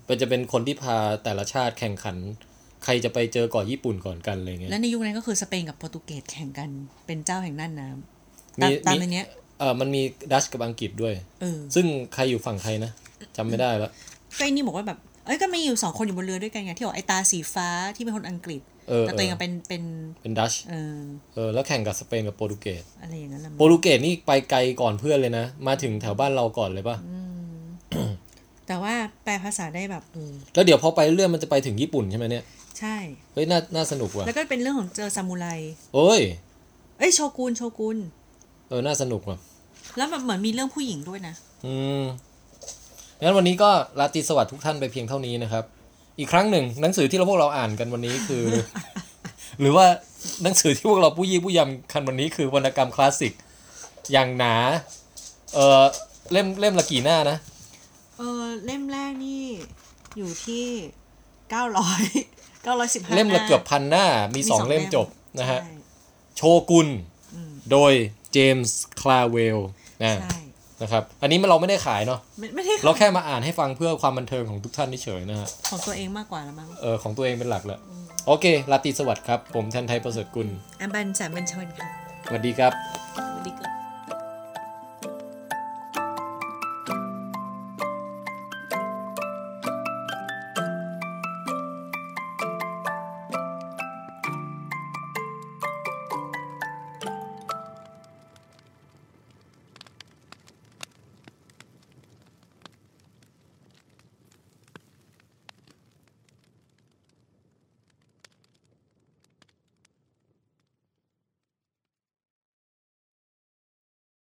เป็นจะเป็นคนที่พาแต่ละชาติแข่งขัน ใครจะไปเจอก่อนญี่ปุ่นก่อนกันอะไรเงี้ยและในยุคนั้นก็คือสเปนกับโปรตุเกสแข่งกันเป็นเจ้าแห่งน่านน้ำมีตามตามมีในเนี้ยเออมันมีดัชกับอังกฤษด้วยเออซึ่งใครอยู่ฝั่งใครนะจำไม่ได้แล้วก็ไอ้นี่บอกว่าแบบเอ้ยก็มีอยู่สองคนอยู่บนเรือด้วยกันไงที่บอกไอ้ตาสีฟ้าที่เป็นคนอังกฤษเออแต่ตัวเองเออะอเป็นเป็นเป็นดัชเออเออแล้วแข่งกับสเปนกับโปรตุเกสอะไรอย่างนั้นละโปรตุเกสนี่ไปไกลก่อนเพื่อนเลยนะ มาถึงแถวบ้านเราก่อนเลยป่ะ แต่ว่าแปลภาษาได้แบบเออแล้วเดี๋ยวพอไปเรื่องมันจะไปถึงญี่ปุ่นใช่ไหมเนี่ย ใช่ เฮ้ยน่าน่าสนุกว่ะ แล้วก็เป็นเรื่องของเจอซามูไรโอ้ย เอ้ยโชกุนโชกุนเออน่าสนุกว่ะ แล้วแบบเหมือนมีเรื่องผู้หญิงด้วยนะ อืมงั้นวันนี้ก็ราตรีสวัสดิ์ทุกท่านไปเพียงเท่านี้นะครับ อีกครั้งหนึ่งหนังสือที่เราพวกเราอ่านกันวันนี้คือ หรือว่าหนังสือที่พวกเราผู้ยี่ผู้ยำกันวันนี้คือวรรณกรรมคลาสสิก อย่างหนา เออเล่มเล่มละกี่หน้านะ เออเล่มแรกนี่อยู่ที่เก้าร้อยเก้าร้อยสิบห้าเล่มละเกือบพันหน้า มีมีสองสองเล่มเล่มจบนะฮะใช่โชกุนโดยเจมส์คลาเวลนะใช่นะครับ อันนี้มันเราไม่ได้ขายเนาะไม่ไม่ได้เราแค่มาอ่านให้ฟังเพื่อความบันเทิงของทุกท่านเฉยๆนะฮะ ของตัวเองมากกว่าละมั้ง เออ ของตัวเองเป็นหลักแหละ โอเคราตรีสวัสดิ์ครับ ผมแทนไทยประเสริฐกุลอันบันสามัญชนค่ะ สวัสดีครับ สวัสดีค่ะ